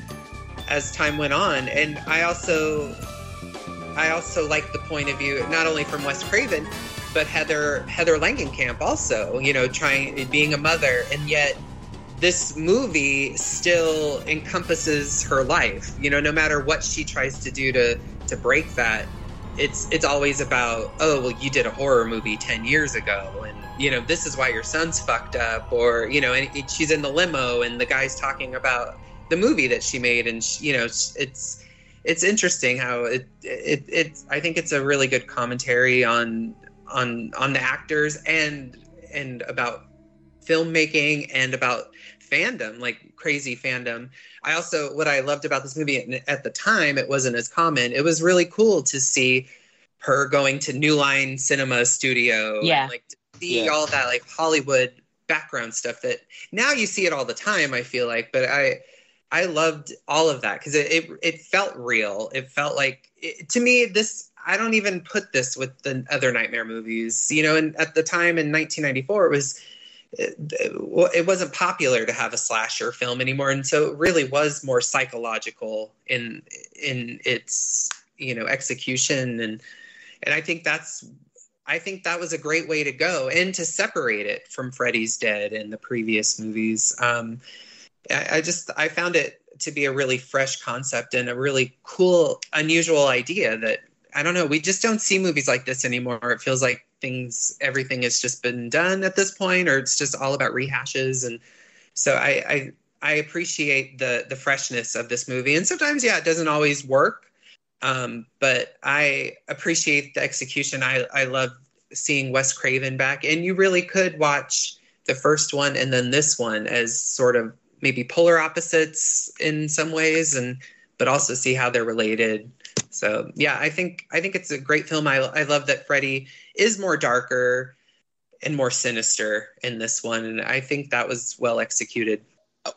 as time went on. And I also I also like the point of view not only from Wes Craven but Heather Heather Langenkamp also you know trying being a mother. And yet this movie still encompasses her life you know no matter what she tries to do to to break that it's it's always about oh well you did a horror movie 10 years ago and you know this is why your son's fucked up or you know and it, she's in the limo and the guy's talking about the movie that she made and she, you know it's it's interesting how it it it I think it's a really good commentary on on on the actors and and about filmmaking and about fandom like crazy fandom i also what i loved about this movie at the time it wasn't as common it was really cool to see her going to new line cinema studio Yeah. and like to see Yeah. all that like hollywood background stuff that now you see it all the time i feel like but i i loved all of that because it, it it felt real it felt like it, to me this i don't even put this with the other nightmare movies you know and at the time in 1994 it was it, wasn't popular to have a slasher film anymore. And so it really was more psychological in in its you know execution. And and i think that's i think that was a great way to go and to separate it from freddy's dead and the previous movies. Um I, I just i found it to be a really fresh concept and a really cool unusual idea that i don't know we just don't see movies like this anymore. It feels like things everything has just been done at this point or it's just all about rehashes. And so i i, I appreciate the the freshness of this movie. And sometimes yeah it doesn't always work. Um, but i appreciate the execution. I i love seeing wes craven back. And you really could watch the first one and then this one as sort of maybe polar opposites in some ways and but also see how they're related so yeah i think i think it's a great film i, I love that freddy is more darker and more sinister in this one and i think that was well executed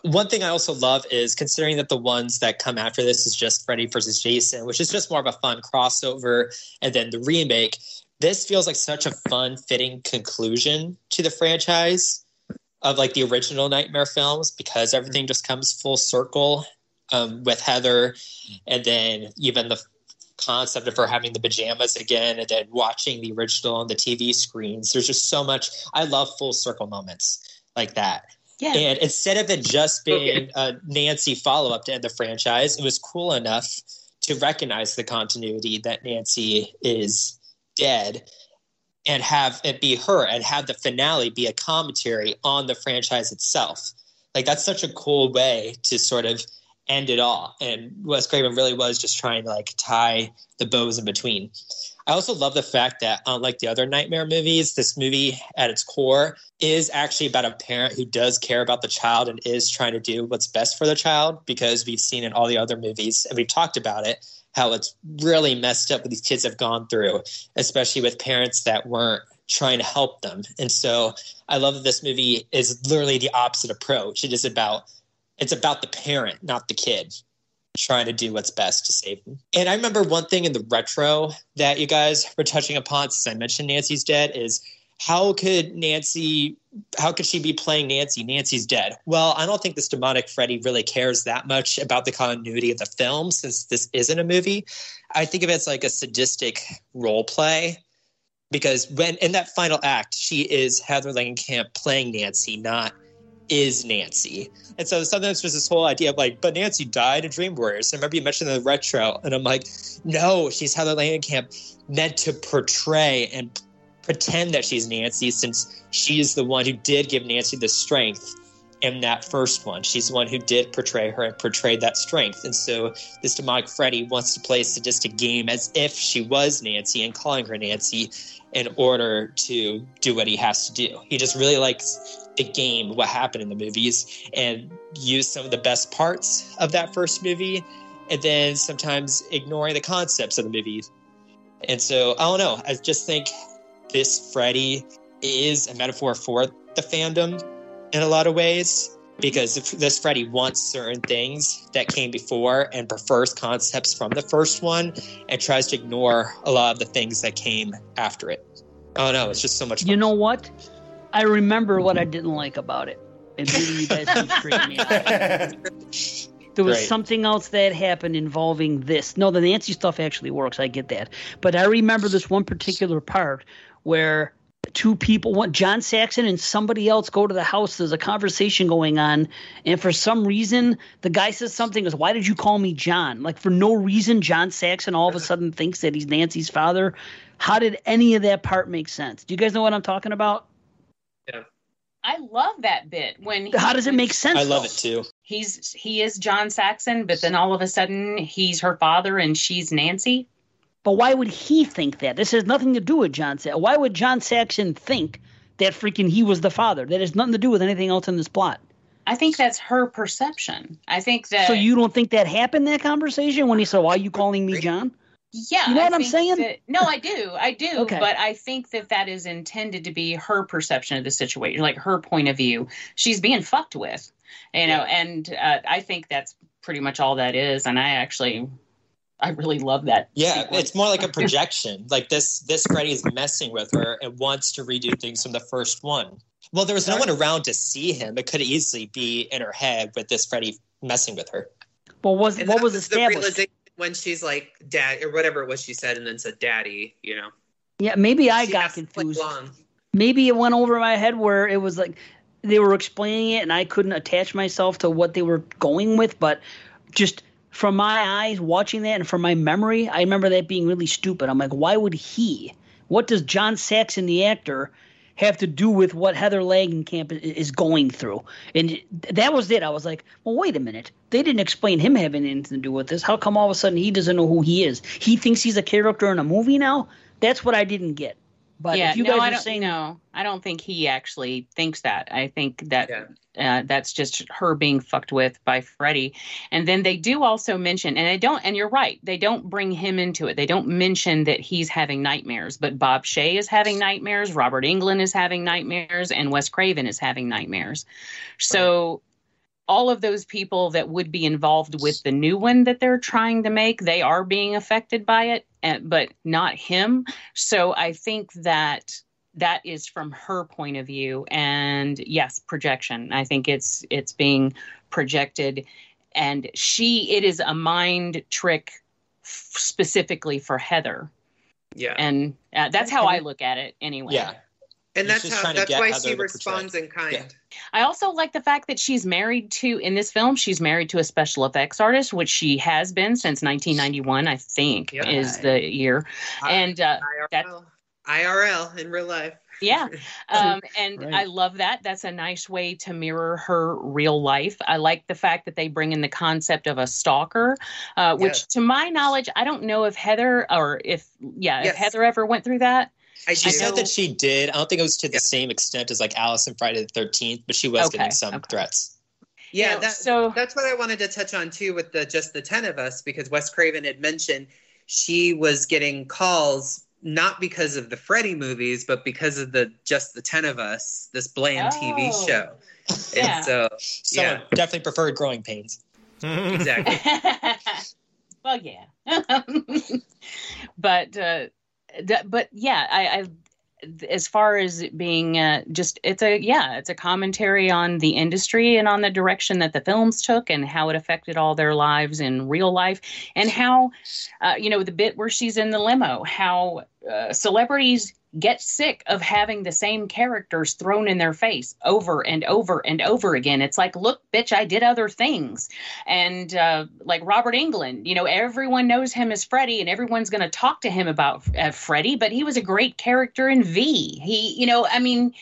One thing I also love is considering that the ones that come after this is just Freddy versus Jason, which is just more of a fun crossover, and then the remake. This feels like such a fun, fitting conclusion to the franchise of like the original Nightmare films because everything just comes full circle um, with Heather, and then even the concept of her having the pajamas again, and then watching the original on the TV screens. There's just so much. I love full circle moments like that. Yeah. And instead of it just being a Nancy follow up to end the franchise, it was cool enough to recognize the continuity that Nancy is dead and have it be her and have the finale be a commentary on the franchise itself. Like that's such a cool way to sort of end it all. And Wes Craven really was just trying to like tie the bows in between. I also love the fact that, unlike the other Nightmare movies, this movie at its core is actually about a parent who does care about the child and is trying to do what's best for the child because we've seen in all the other movies and we've talked about it how it's really messed up what these kids have gone through, especially with parents that weren't trying to help them. And so I love that this movie is literally the opposite approach. It is about it's about the parent, not the kid trying to do what's best to save them. And I remember one thing in the retro that you guys were touching upon since I mentioned Nancy's dead is how could Nancy how could she be playing Nancy? Nancy's dead. Well, I don't think this demonic Freddy really cares that much about the continuity of the film since this isn't a movie. I think of it as like a sadistic role play because when in that final act, she is Heather Langenkamp playing Nancy, not is Nancy. And so sometimes there's this whole idea of like, but Nancy died in Dream Warriors. I remember you mentioned the retro, and I'm like, no, she's Heather Langenkamp meant to portray and pretend that she's Nancy since she is the one who did give Nancy the strength in that first one. She's the one who did portray her and portrayed that strength. And so this demonic Freddy wants to play a sadistic game as if she was Nancy and calling her Nancy in order to do what he has to do. He just really likes the game, what happened in the movies, and use some of the best parts of that first movie, and then sometimes ignoring the concepts of the movies. And so I don't know. I just think this Freddy is a metaphor for the fandom in a lot of ways because if this Freddy wants certain things that came before and prefers concepts from the first one and tries to ignore a lot of the things that came after it. Oh no, it's just so much fun. You know what? I remember what I didn't like about it. And maybe you guys can straighten me out. <laughs> There was Great. something else that happened involving this. No, the Nancy stuff actually works. I get that. But I remember this one particular part where two people, one John Saxon and somebody else, go to the house. There's a conversation going on, and for some reason, the guy says something. Goes, "Why did you call me John?" Like for no reason, John Saxon all of a sudden thinks that he's Nancy's father. How did any of that part make sense? Do you guys know what I'm talking about? I love that bit when. he- How does it make sense? I love it too. He's he is John Saxon, but then all of a sudden he's her father and she's Nancy. But why would he think that? This has nothing to do with John Saxon. Why would John Saxon think that freaking he was the father? That has nothing to do with anything else in this plot. I think that's her perception. I think that. So you don't think that happened that conversation when he said, "Why are you calling me John?" Yeah, You know I what I'm saying? that- no, I do, I do. <laughs> Okay. But I think that that is intended to be her perception of the situation, like her point of view. She's being fucked with, you know, and uh, I think that's pretty much all that is. And I actually, I really love that. Yeah, sequence. it's more like a <laughs> projection. like this, this Freddy is messing with her and wants to redo things from the first one. Well, there was no one around to see him. It could easily be in her head with this Freddy messing with her. Well, was And what that was the established? When she's like dad or whatever it was she said and then said daddy, you know. Yeah, maybe I She got confused. Maybe it went over my head where it was like they were explaining it and I couldn't attach myself to what they were going with, but just from my eyes watching that and from my memory, I remember that being really stupid. I'm like, why would he? What does John Saxon, the actor, have to do with what Heather Langenkamp is going through? And that was it. I was like, well, wait a minute. They didn't explain him having anything to do with this. How come all of a sudden he doesn't know who he is? He thinks he's a character in a movie now? That's what I didn't get. But yeah, if you no, guys I are don't, saying no, I don't think he actually thinks that. I think that Yeah. uh, that's just her being fucked with by Freddy. And then they do also mention, and they don't, and you're right, they don't bring him into it. They don't mention that he's having nightmares, but Bob Shaye is having nightmares, Robert Englund is having nightmares, and Wes Craven is having nightmares. So all of those people that would be involved with the new one that they're trying to make, they are being affected by it, and, but not him. So I think that that is from her point of view and yes projection i think it's it's being projected and she it is a mind trick f- specifically for heather Yeah. and uh, that's how i look at it anyway Yeah. And that's just how trying to that's get why she responds in kind. Yeah. I also like the fact that she's married to in this film. She's married to a special effects artist, which she has been since 1991, I think, Yeah. is the year. And uh, that IRL. IRL in real life. yeah, <laughs> um, and Right. I love that. That's a nice way to mirror her real life. I like the fact that they bring in the concept of a stalker, uh, which, Yes. to my knowledge, I don't know if Heather or if yeah, Yes. if Heather ever went through that. I She I said know- that she did. I don't think it was to the Yeah. same extent as like Alice and Friday the Thirteenth, but she was Okay, getting some okay. threats. Yeah, You that, so that's what I wanted to touch on too with the just the ten of us because Wes Craven had mentioned she was getting calls not because of the Freddy movies, but because of the just the ten of us, this bland TV Oh. show. Yeah. And so So Yeah. definitely preferred growing pains. exactly. <laughs> well, yeah, <laughs> but uh, th- but yeah, I, I as far as being uh, just it's a yeah it's a commentary on the industry and on the direction that the films took and how it affected all their lives in real life and how uh, you know the bit where she's in the limo how uh, celebrities get sick of having the same characters thrown in their face over and over and over again it's like look bitch i did other things and uh, like Robert Englund, you know, everyone knows him as Freddy, and everyone's going to talk to him about uh, Freddy. But he was a great character in V. He, you know, I mean,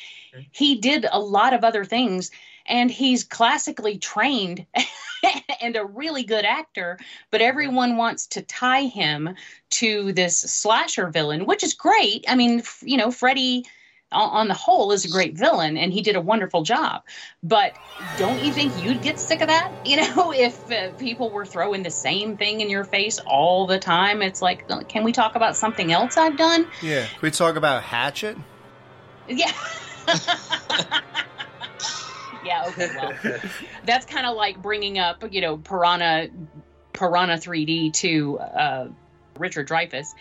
he did a lot of other things, and he's classically trained <laughs> <laughs> and a really good actor. But everyone wants to tie him to this slasher villain, which is great. I mean, you know, Freddy. On the whole, is a great villain, and he did a wonderful job. But don't you think you'd get sick of that? <laughs> You know, if uh, people were throwing the same thing in your face all the time, it's like, can we talk about something else I've done? Yeah. Can we talk about Hatchet? Yeah. <laughs> yeah. Okay. <laughs> Well, that's kind of like bringing up, you know, Piranha, Piranha 3D to uh, Richard Dreyfuss.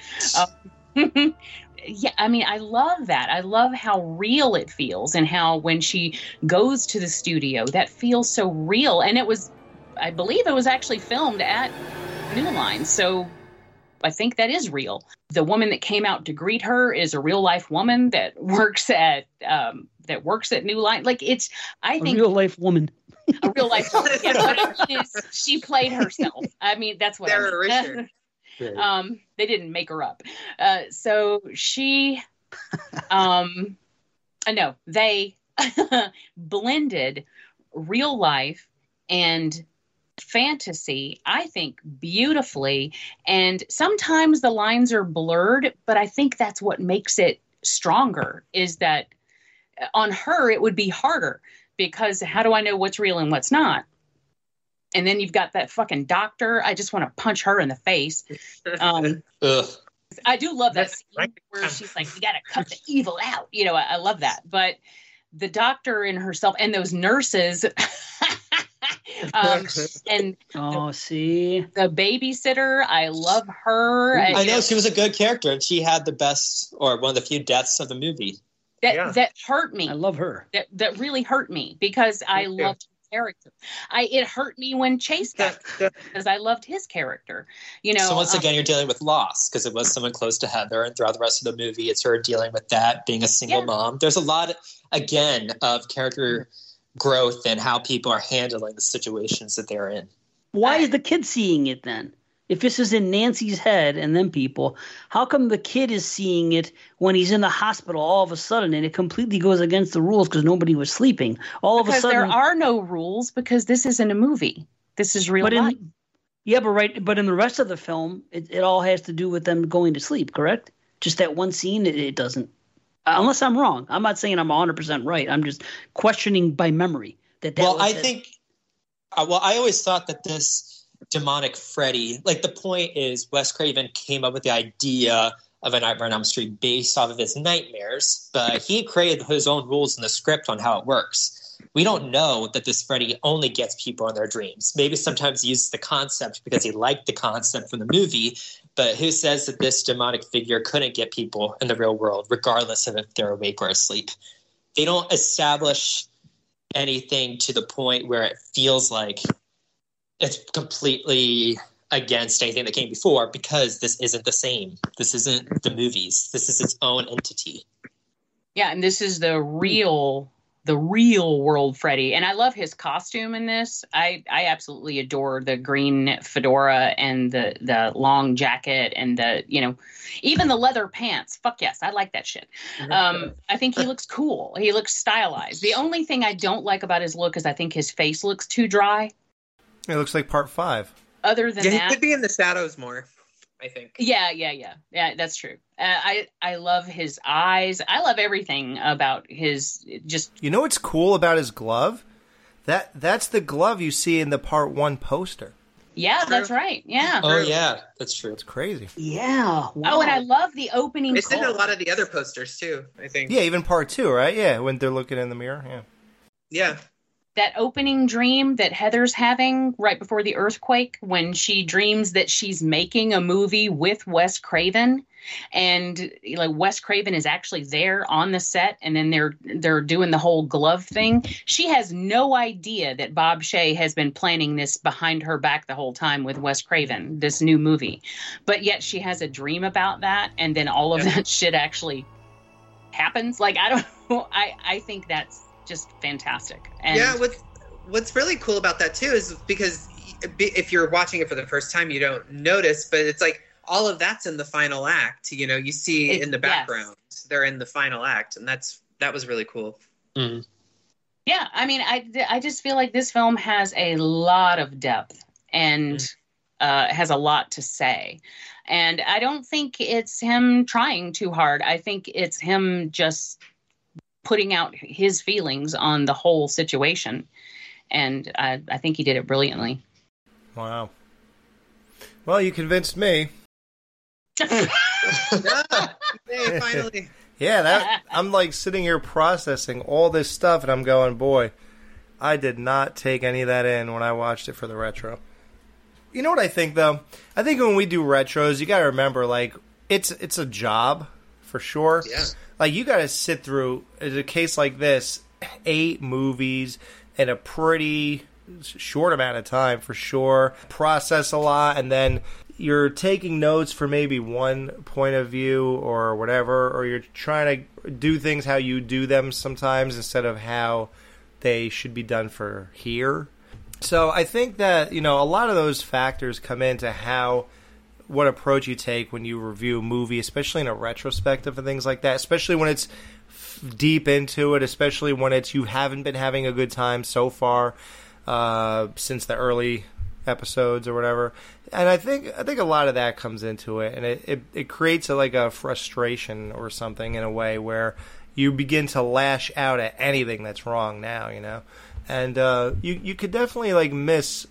Um, <laughs> yeah, I mean, I love that. I love how real it feels, and how when she goes to the studio, that feels so real. And it was, I believe, it was actually filmed at New Line. So I think that is real. The woman that came out to greet her is a real life woman that <laughs> works at um, that works at New Line. Like it's, I think real life woman. a real life woman. <laughs> Yeah, but I mean, is she played herself. I mean, that's what I mean. Richard. <laughs> um, they didn't make her up. Uh, so she, um, uh, no, they <laughs> blended real life and fantasy, I think, beautifully. And sometimes the lines are blurred, but I think that's what makes it stronger is that on her, it would be harder because how do I know what's real and what's not? And then you've got that fucking doctor. I just want to punch her in the face. Um, <laughs> Ugh. I do love that scene right. where she's like, "You got to cut the evil out." You know, I, I love that. But the doctor and herself and those nurses, <laughs> um, <laughs> and Oh, see. the babysitter, I love her. I you know she was a good character, and she had the best or one of the few deaths of the movie. That Yeah. that hurt me. I love her. that that really hurt me because I too. loved his character. I it hurt me when Chase got The- the- because I loved his character. You know, so once um, again, you're dealing with loss because it was someone close to Heather, and throughout the rest of the movie, it's her dealing with that, being a single Yeah. mom. There's a lot, again, of character growth and how people are handling the situations that they're in. Why is the kid seeing it then? If this is in Nancy's head and then people, how come the kid is seeing it when he's in the hospital all of a sudden and it completely goes against the rules because nobody was sleeping? All of a sudden, there are no rules because this isn't a movie. This is real but life. in yeah, but right, but in the rest of the film, it, it all has to do with them going to sleep. Correct? Just that one scene, it, it doesn't. Unless I'm wrong, I'm not saying I'm 100 percent right. I'm just questioning by memory that that. well, was I it. think. Uh, well, I always thought that this demonic Freddy, like the point is, Wes Craven came up with the idea of a Nightmare on Elm Street based off of his nightmares, but he created his own rules in the script on how it works. We don't know that this Freddy only gets people in their dreams. Maybe sometimes he uses the concept because he liked the concept from the movie, but who says that this demonic figure couldn't get people in the real world, regardless of if they're awake or asleep? They don't establish anything to the point where it feels like it's completely against anything that came before because this isn't the same. This isn't the movies. This is its own entity. yeah, and this is the real the real world Freddy. And I love his costume in this. I I absolutely adore the green fedora and the the long jacket and the, you know, even the leather pants. Fuck yes, I like that shit. Um, I think he <laughs> looks cool. He looks stylized. The only thing I don't like about his look is I think his face looks too dry. It looks like part five. Other than yeah, he could be in the shadows more. I think. yeah, yeah, yeah, yeah. That's true. Uh, I I love his eyes. I love everything about his just You know what's cool about his glove? That that's the glove you see in the part one poster. yeah. That's right. Yeah. Oh yeah, that's true. It's crazy. yeah. Oh, and I love the opening. It's in a lot of the other posters too. I think. Yeah, even part two, right? Yeah, when they're looking in the mirror. Yeah. Yeah. That opening dream that Heather's having right before the earthquake when she dreams that she's making a movie with Wes Craven and like Wes Craven is actually there on the set and then they're they're doing the whole glove thing. She has no idea that Bob Shaye has been planning this behind her back the whole time with Wes Craven, this new movie. But yet she has a dream about that and then all of Yeah. that <laughs> shit actually happens. Like I don't. <laughs> I I think that's just fantastic. And yeah. What's What's really cool about that too is because if you're watching it for the first time, you don't notice, but it's like all of that's in the final act. You know, you see It- in the yes. background they're in the final act, and that's that was really cool. Mm. Yeah, I mean, I, I just feel like this film has a lot of depth and uh, has a lot to say. And I don't think it's him trying too hard. I think it's him just putting out his feelings on the whole situation. And I, I think he did it brilliantly. Wow. Well, you convinced me. Ah, <laughs> finally. Yeah, that I'm like sitting here processing all this stuff, and I'm going, boy, I did not take any of that in when I watched it for the retro. You know what I think though? I think when we do retros, you got to remember, like it's it's a job for sure. Yeah. Like you got to sit through a case like this, eight movies in a pretty short amount of time for sure. Process a lot, and then you're taking notes for maybe one point of view or whatever, or you're trying to do things how you do them sometimes instead of how they should be done for here. So I think that you know a lot of those factors come into how what approach you take when you review a movie, especially in a retrospective and things like that. Especially when it's deep into it, especially when it's you haven't been having a good time so far uh, since the early episodes or whatever. And I think I think a lot of that comes into it, and it it, it creates a, like a frustration or something in a way where you begin to lash out at anything that's wrong now, you know. And uh, you you could definitely like miss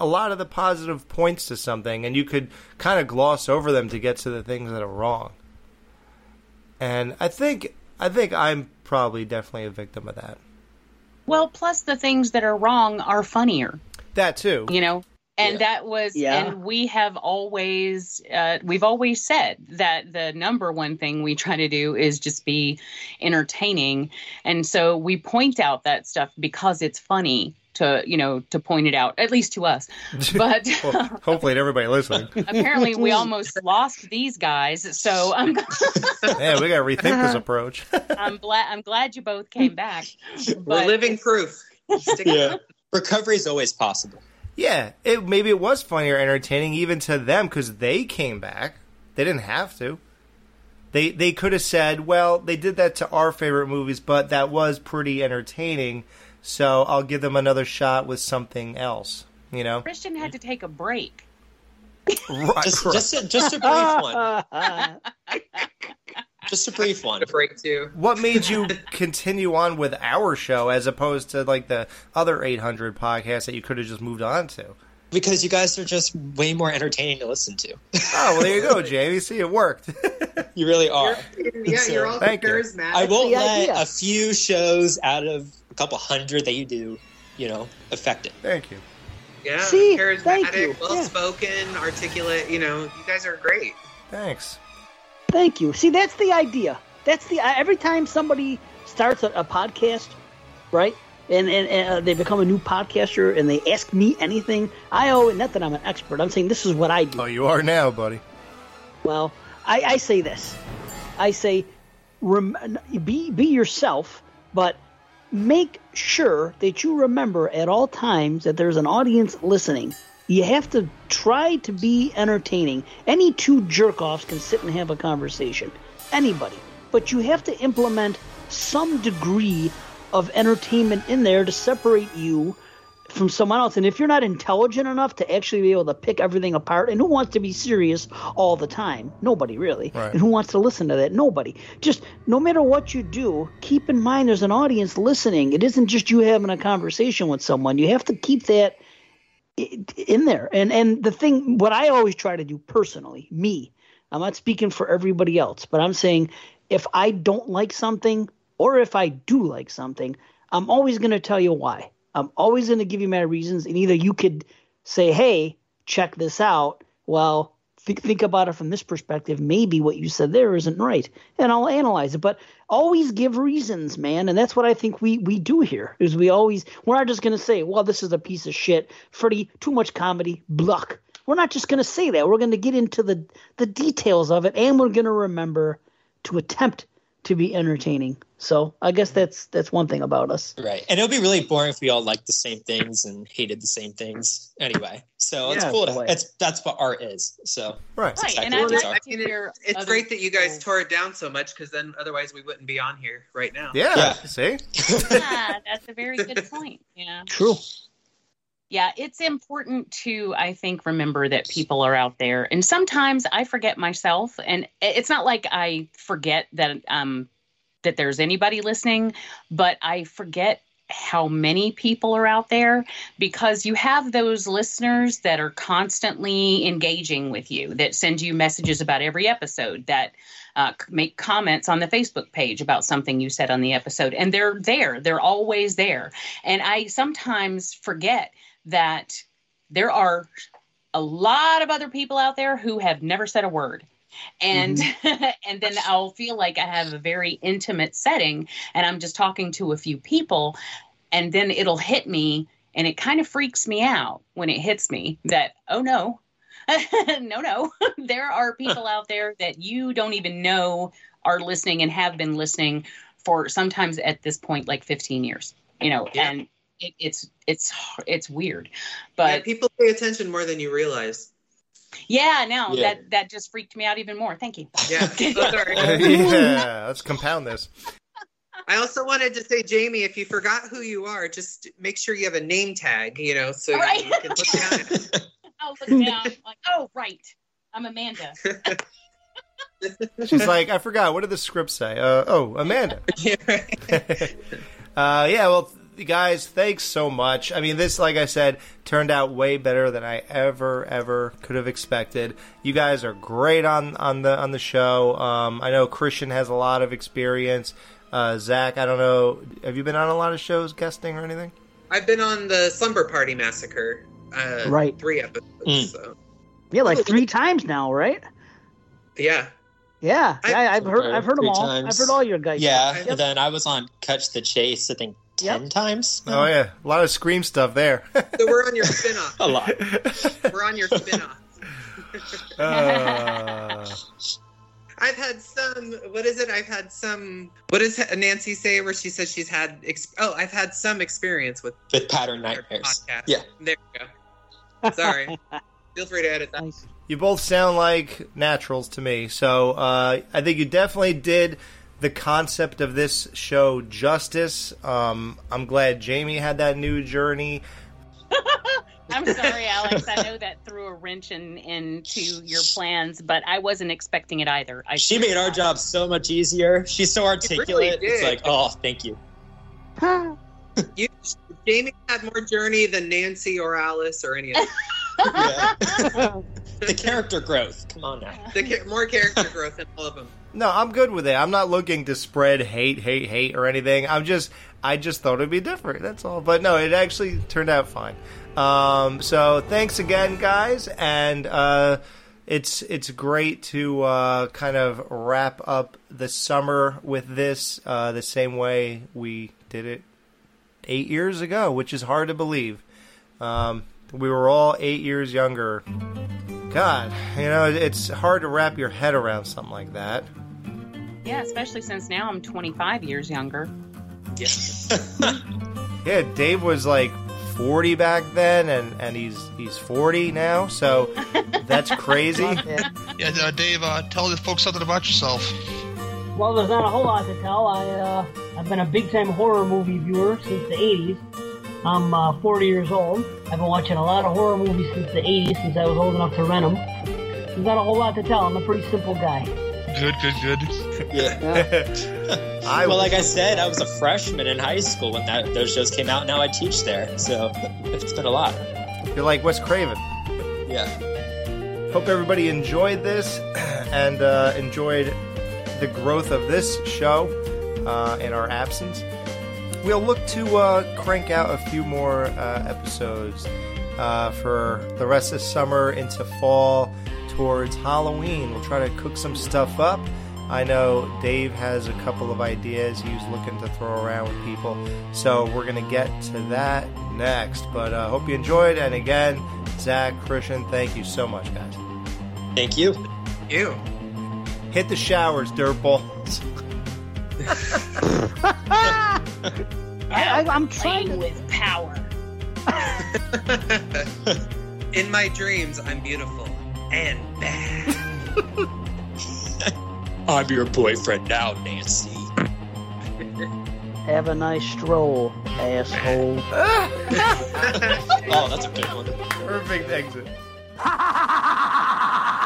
a lot of the positive points to something, and you could kind of gloss over them to get to the things that are wrong. And I think I think I'm probably definitely a victim of that. Well, plus the things that are wrong are funnier. That too. You know, and Yeah. that was Yeah. and we have always uh, we've always said that the number one thing we try to do is just be entertaining and so we point out that stuff because it's funny to you know to point it out at least to us <laughs> but Well, hopefully, to everybody listening. <laughs> apparently we almost lost these guys so i'm <laughs> Yeah, we got to rethink this approach. i'm glad i'm glad you both came back We're living proof. Yeah. Recovery is always possible. yeah, it maybe it was funny or entertaining even to them because they came back. They didn't have to. They they could have said, "Well, they did that to our favorite movies, but that was pretty entertaining." So I'll give them another shot with something else. You know, christian had to take a break right? Just, just, a, just a brief <laughs> one. Just a brief one. a break too. what made you continue on with our show as opposed to like the other 800 podcasts that you could have just moved on to? Because you guys are just way more entertaining to listen to. Oh, well, there you go, <laughs> Jamie. See, it worked. You really are. Yeah, So, you're all thank you. charismatic. I won't let idea. a few shows out of a couple hundred that you do, you know, affect it. Thank you. Yeah, See, thank you. charismatic, well spoken, articulate. You know, you guys are great. Thanks. Thank you. See, that's the idea. That's the every time somebody starts a, a podcast, right? And, and, and uh, they become a new podcaster and they ask me anything. I owe it, not that I'm an expert. I'm saying this is what I do. Oh, you are now, buddy. Well, I, I say this. I say, rem- be be yourself, but make sure that you remember at all times that there's an audience listening. You have to try to be entertaining. Any two jerk offs can sit and have a conversation. Anybody. But you have to implement some degree of entertainment in there to separate you from someone else. And if you're not intelligent enough to actually be able to pick everything apart, and who wants to be serious all the time? Nobody really. Right. And who wants to listen to that? Nobody. Just no matter what you do, keep in mind there's an audience listening. It isn't just you having a conversation with someone. You have to keep that in there. And and the thing, what I always try to do personally, me, I'm not speaking for everybody else, but I'm saying if I don't like something or if I do like something, I'm always going to tell you why. I'm always going to give you my reasons, and either you could say, "Hey, check this out." Well, think think about it from this perspective. Maybe what you said there isn't right, and I'll analyze it. But always give reasons, man, and that's what I think we we do here. Is we always we're not just going to say, "Well, this is a piece of shit." Freddy, too much comedy, bluck. We're not just going to say that. We're going to get into the the details of it, and we're going to remember to attempt to be entertaining. So I guess that's that's one thing about us. Right. And it would be really boring if we all liked the same things and hated the same things anyway. So it's cool. boy. To, it's that's what art is. So Right. Right, exactly and what I'd like I mean, hear It's other great that you guys people's- tore it down so much because then otherwise we wouldn't be on here right now. Yeah. Yeah. See? <laughs> yeah, that's a very good <laughs> point. Yeah. True. Yeah, it's important to, I think, remember that people are out there. And sometimes I forget myself. And it's not like I forget that um that there's anybody listening, but I forget how many people are out there because you have those listeners that are constantly engaging with you, that send you messages about every episode, that uh, make comments on the Facebook page about something you said on the episode. And they're there, they're always there. And I sometimes forget that there are a lot of other people out there who have never said a word and mm-hmm. <laughs> and then i'll feel like i have a very intimate setting and i'm just talking to a few people and then it'll hit me and it kind of freaks me out when it hits me that oh no <laughs> no, no. <laughs> there are people out there that you don't even know are listening and have been listening for sometimes at this point like 15 years. You know, Yeah. and it, it's it's it's weird, yeah, but people pay attention more than you realize. Yeah, no, Yeah. that that just freaked me out even more. Thank you. Yeah. <laughs> <laughs> Yeah, let's compound this. I also wanted to say, Jamie, if you forgot who you are, just make sure you have a name tag, you know, so Right. you can look down at it. <laughs> Oh, look down. like, oh, right. I'm Amanda. She's like, I forgot. What did the script say? Uh, oh, Amanda. Yeah, uh, yeah, well, th- guys, thanks so much. I mean, this, like I said, turned out way better than I ever, ever could have expected. You guys are great on on the on the show. Um, I know Christian has a lot of experience. Uh, Zach, I don't know. Have you been on a lot of shows, guesting or anything? I've been on the Slumber Party Massacre. Uh, Right. Three episodes. Mm. So, Yeah, like three times now, right? yeah. Yeah, I- yeah. I've heard. I've heard them all. times. I've heard all your guys. Yeah, Yep. and then I was on Catch the Chase, I think, 10 Yep. times. Oh yeah, a lot of Scream stuff there. So we're on your spin-off. <laughs> A lot. We're on your spin-off. <laughs> Uh, <laughs> I've had some. What is it? I've had some. What does Nancy say? Where she says she's had. Ex- oh, I've had some experience with With Pattern our Nightmares. podcast. Yeah. There you go. Sorry. Feel free to edit that. Nice. You both sound like naturals to me. So uh, I think you definitely did the concept of this show justice. Um, I'm glad Jamie had that new journey. <laughs> I'm sorry, Alex. I know that threw a wrench in, into your plans, but I wasn't expecting it either. I She made our job so much easier. She's so articulate. did. it's like, oh, thank you. <laughs> You, Jamie had more journey than Nancy or Alice or any of them. <laughs> The character growth. Come on now. The, more character growth than all of them. No, I'm good with it. I'm not looking to spread hate, hate, hate, or anything. I'm just, I just thought it'd be different. That's all. But no, it actually turned out fine. Um, so thanks again, guys, and uh, it's it's great to uh, kind of wrap up the summer with this uh, the same way we did it eight years ago, which is hard to believe. Um, we were all eight years younger. God, you know, it's hard to wrap your head around something like that. Yeah, especially since now I'm 25 years younger. Yes. <laughs> yeah, Dave was like 40 back then, and, and he's he's 40 now, so that's <laughs> crazy. Yeah. Yeah, uh, Dave, uh, tell the folks something about yourself. Well, there's not a whole lot to tell. I uh, I've been a big time horror movie viewer since the 80s. I'm uh, 40 years old. I've been watching a lot of horror movies since the 80s, since I was old enough to rent them. There's not a whole lot to tell. I'm a pretty simple guy. Good, good, good. <laughs> Yeah. <laughs> I well, like I said, I was a freshman in high school when that those shows came out. Now I teach there, so it's been a lot. You're like Wes Craven. Yeah. Hope everybody enjoyed this <clears throat> and uh, enjoyed the growth of this show uh, in our absence. We'll look to uh, crank out a few more uh, episodes uh, for the rest of summer into fall towards Halloween. We'll try to cook some stuff up. I know Dave has a couple of ideas he's looking to throw around with people, so we're going to get to that next. But uh, hope you enjoyed, and again, Zach, Christian, thank you so much, guys. Thank you. You. Hit the showers, dirtballs. I, I, I'm trying Playing with power. <laughs> <laughs> In my dreams, I'm beautiful and bad. <laughs> I'm your boyfriend now, Nancy. Have a nice stroll, asshole. <laughs> Oh, that's a good one. Perfect exit. Ha <laughs> ha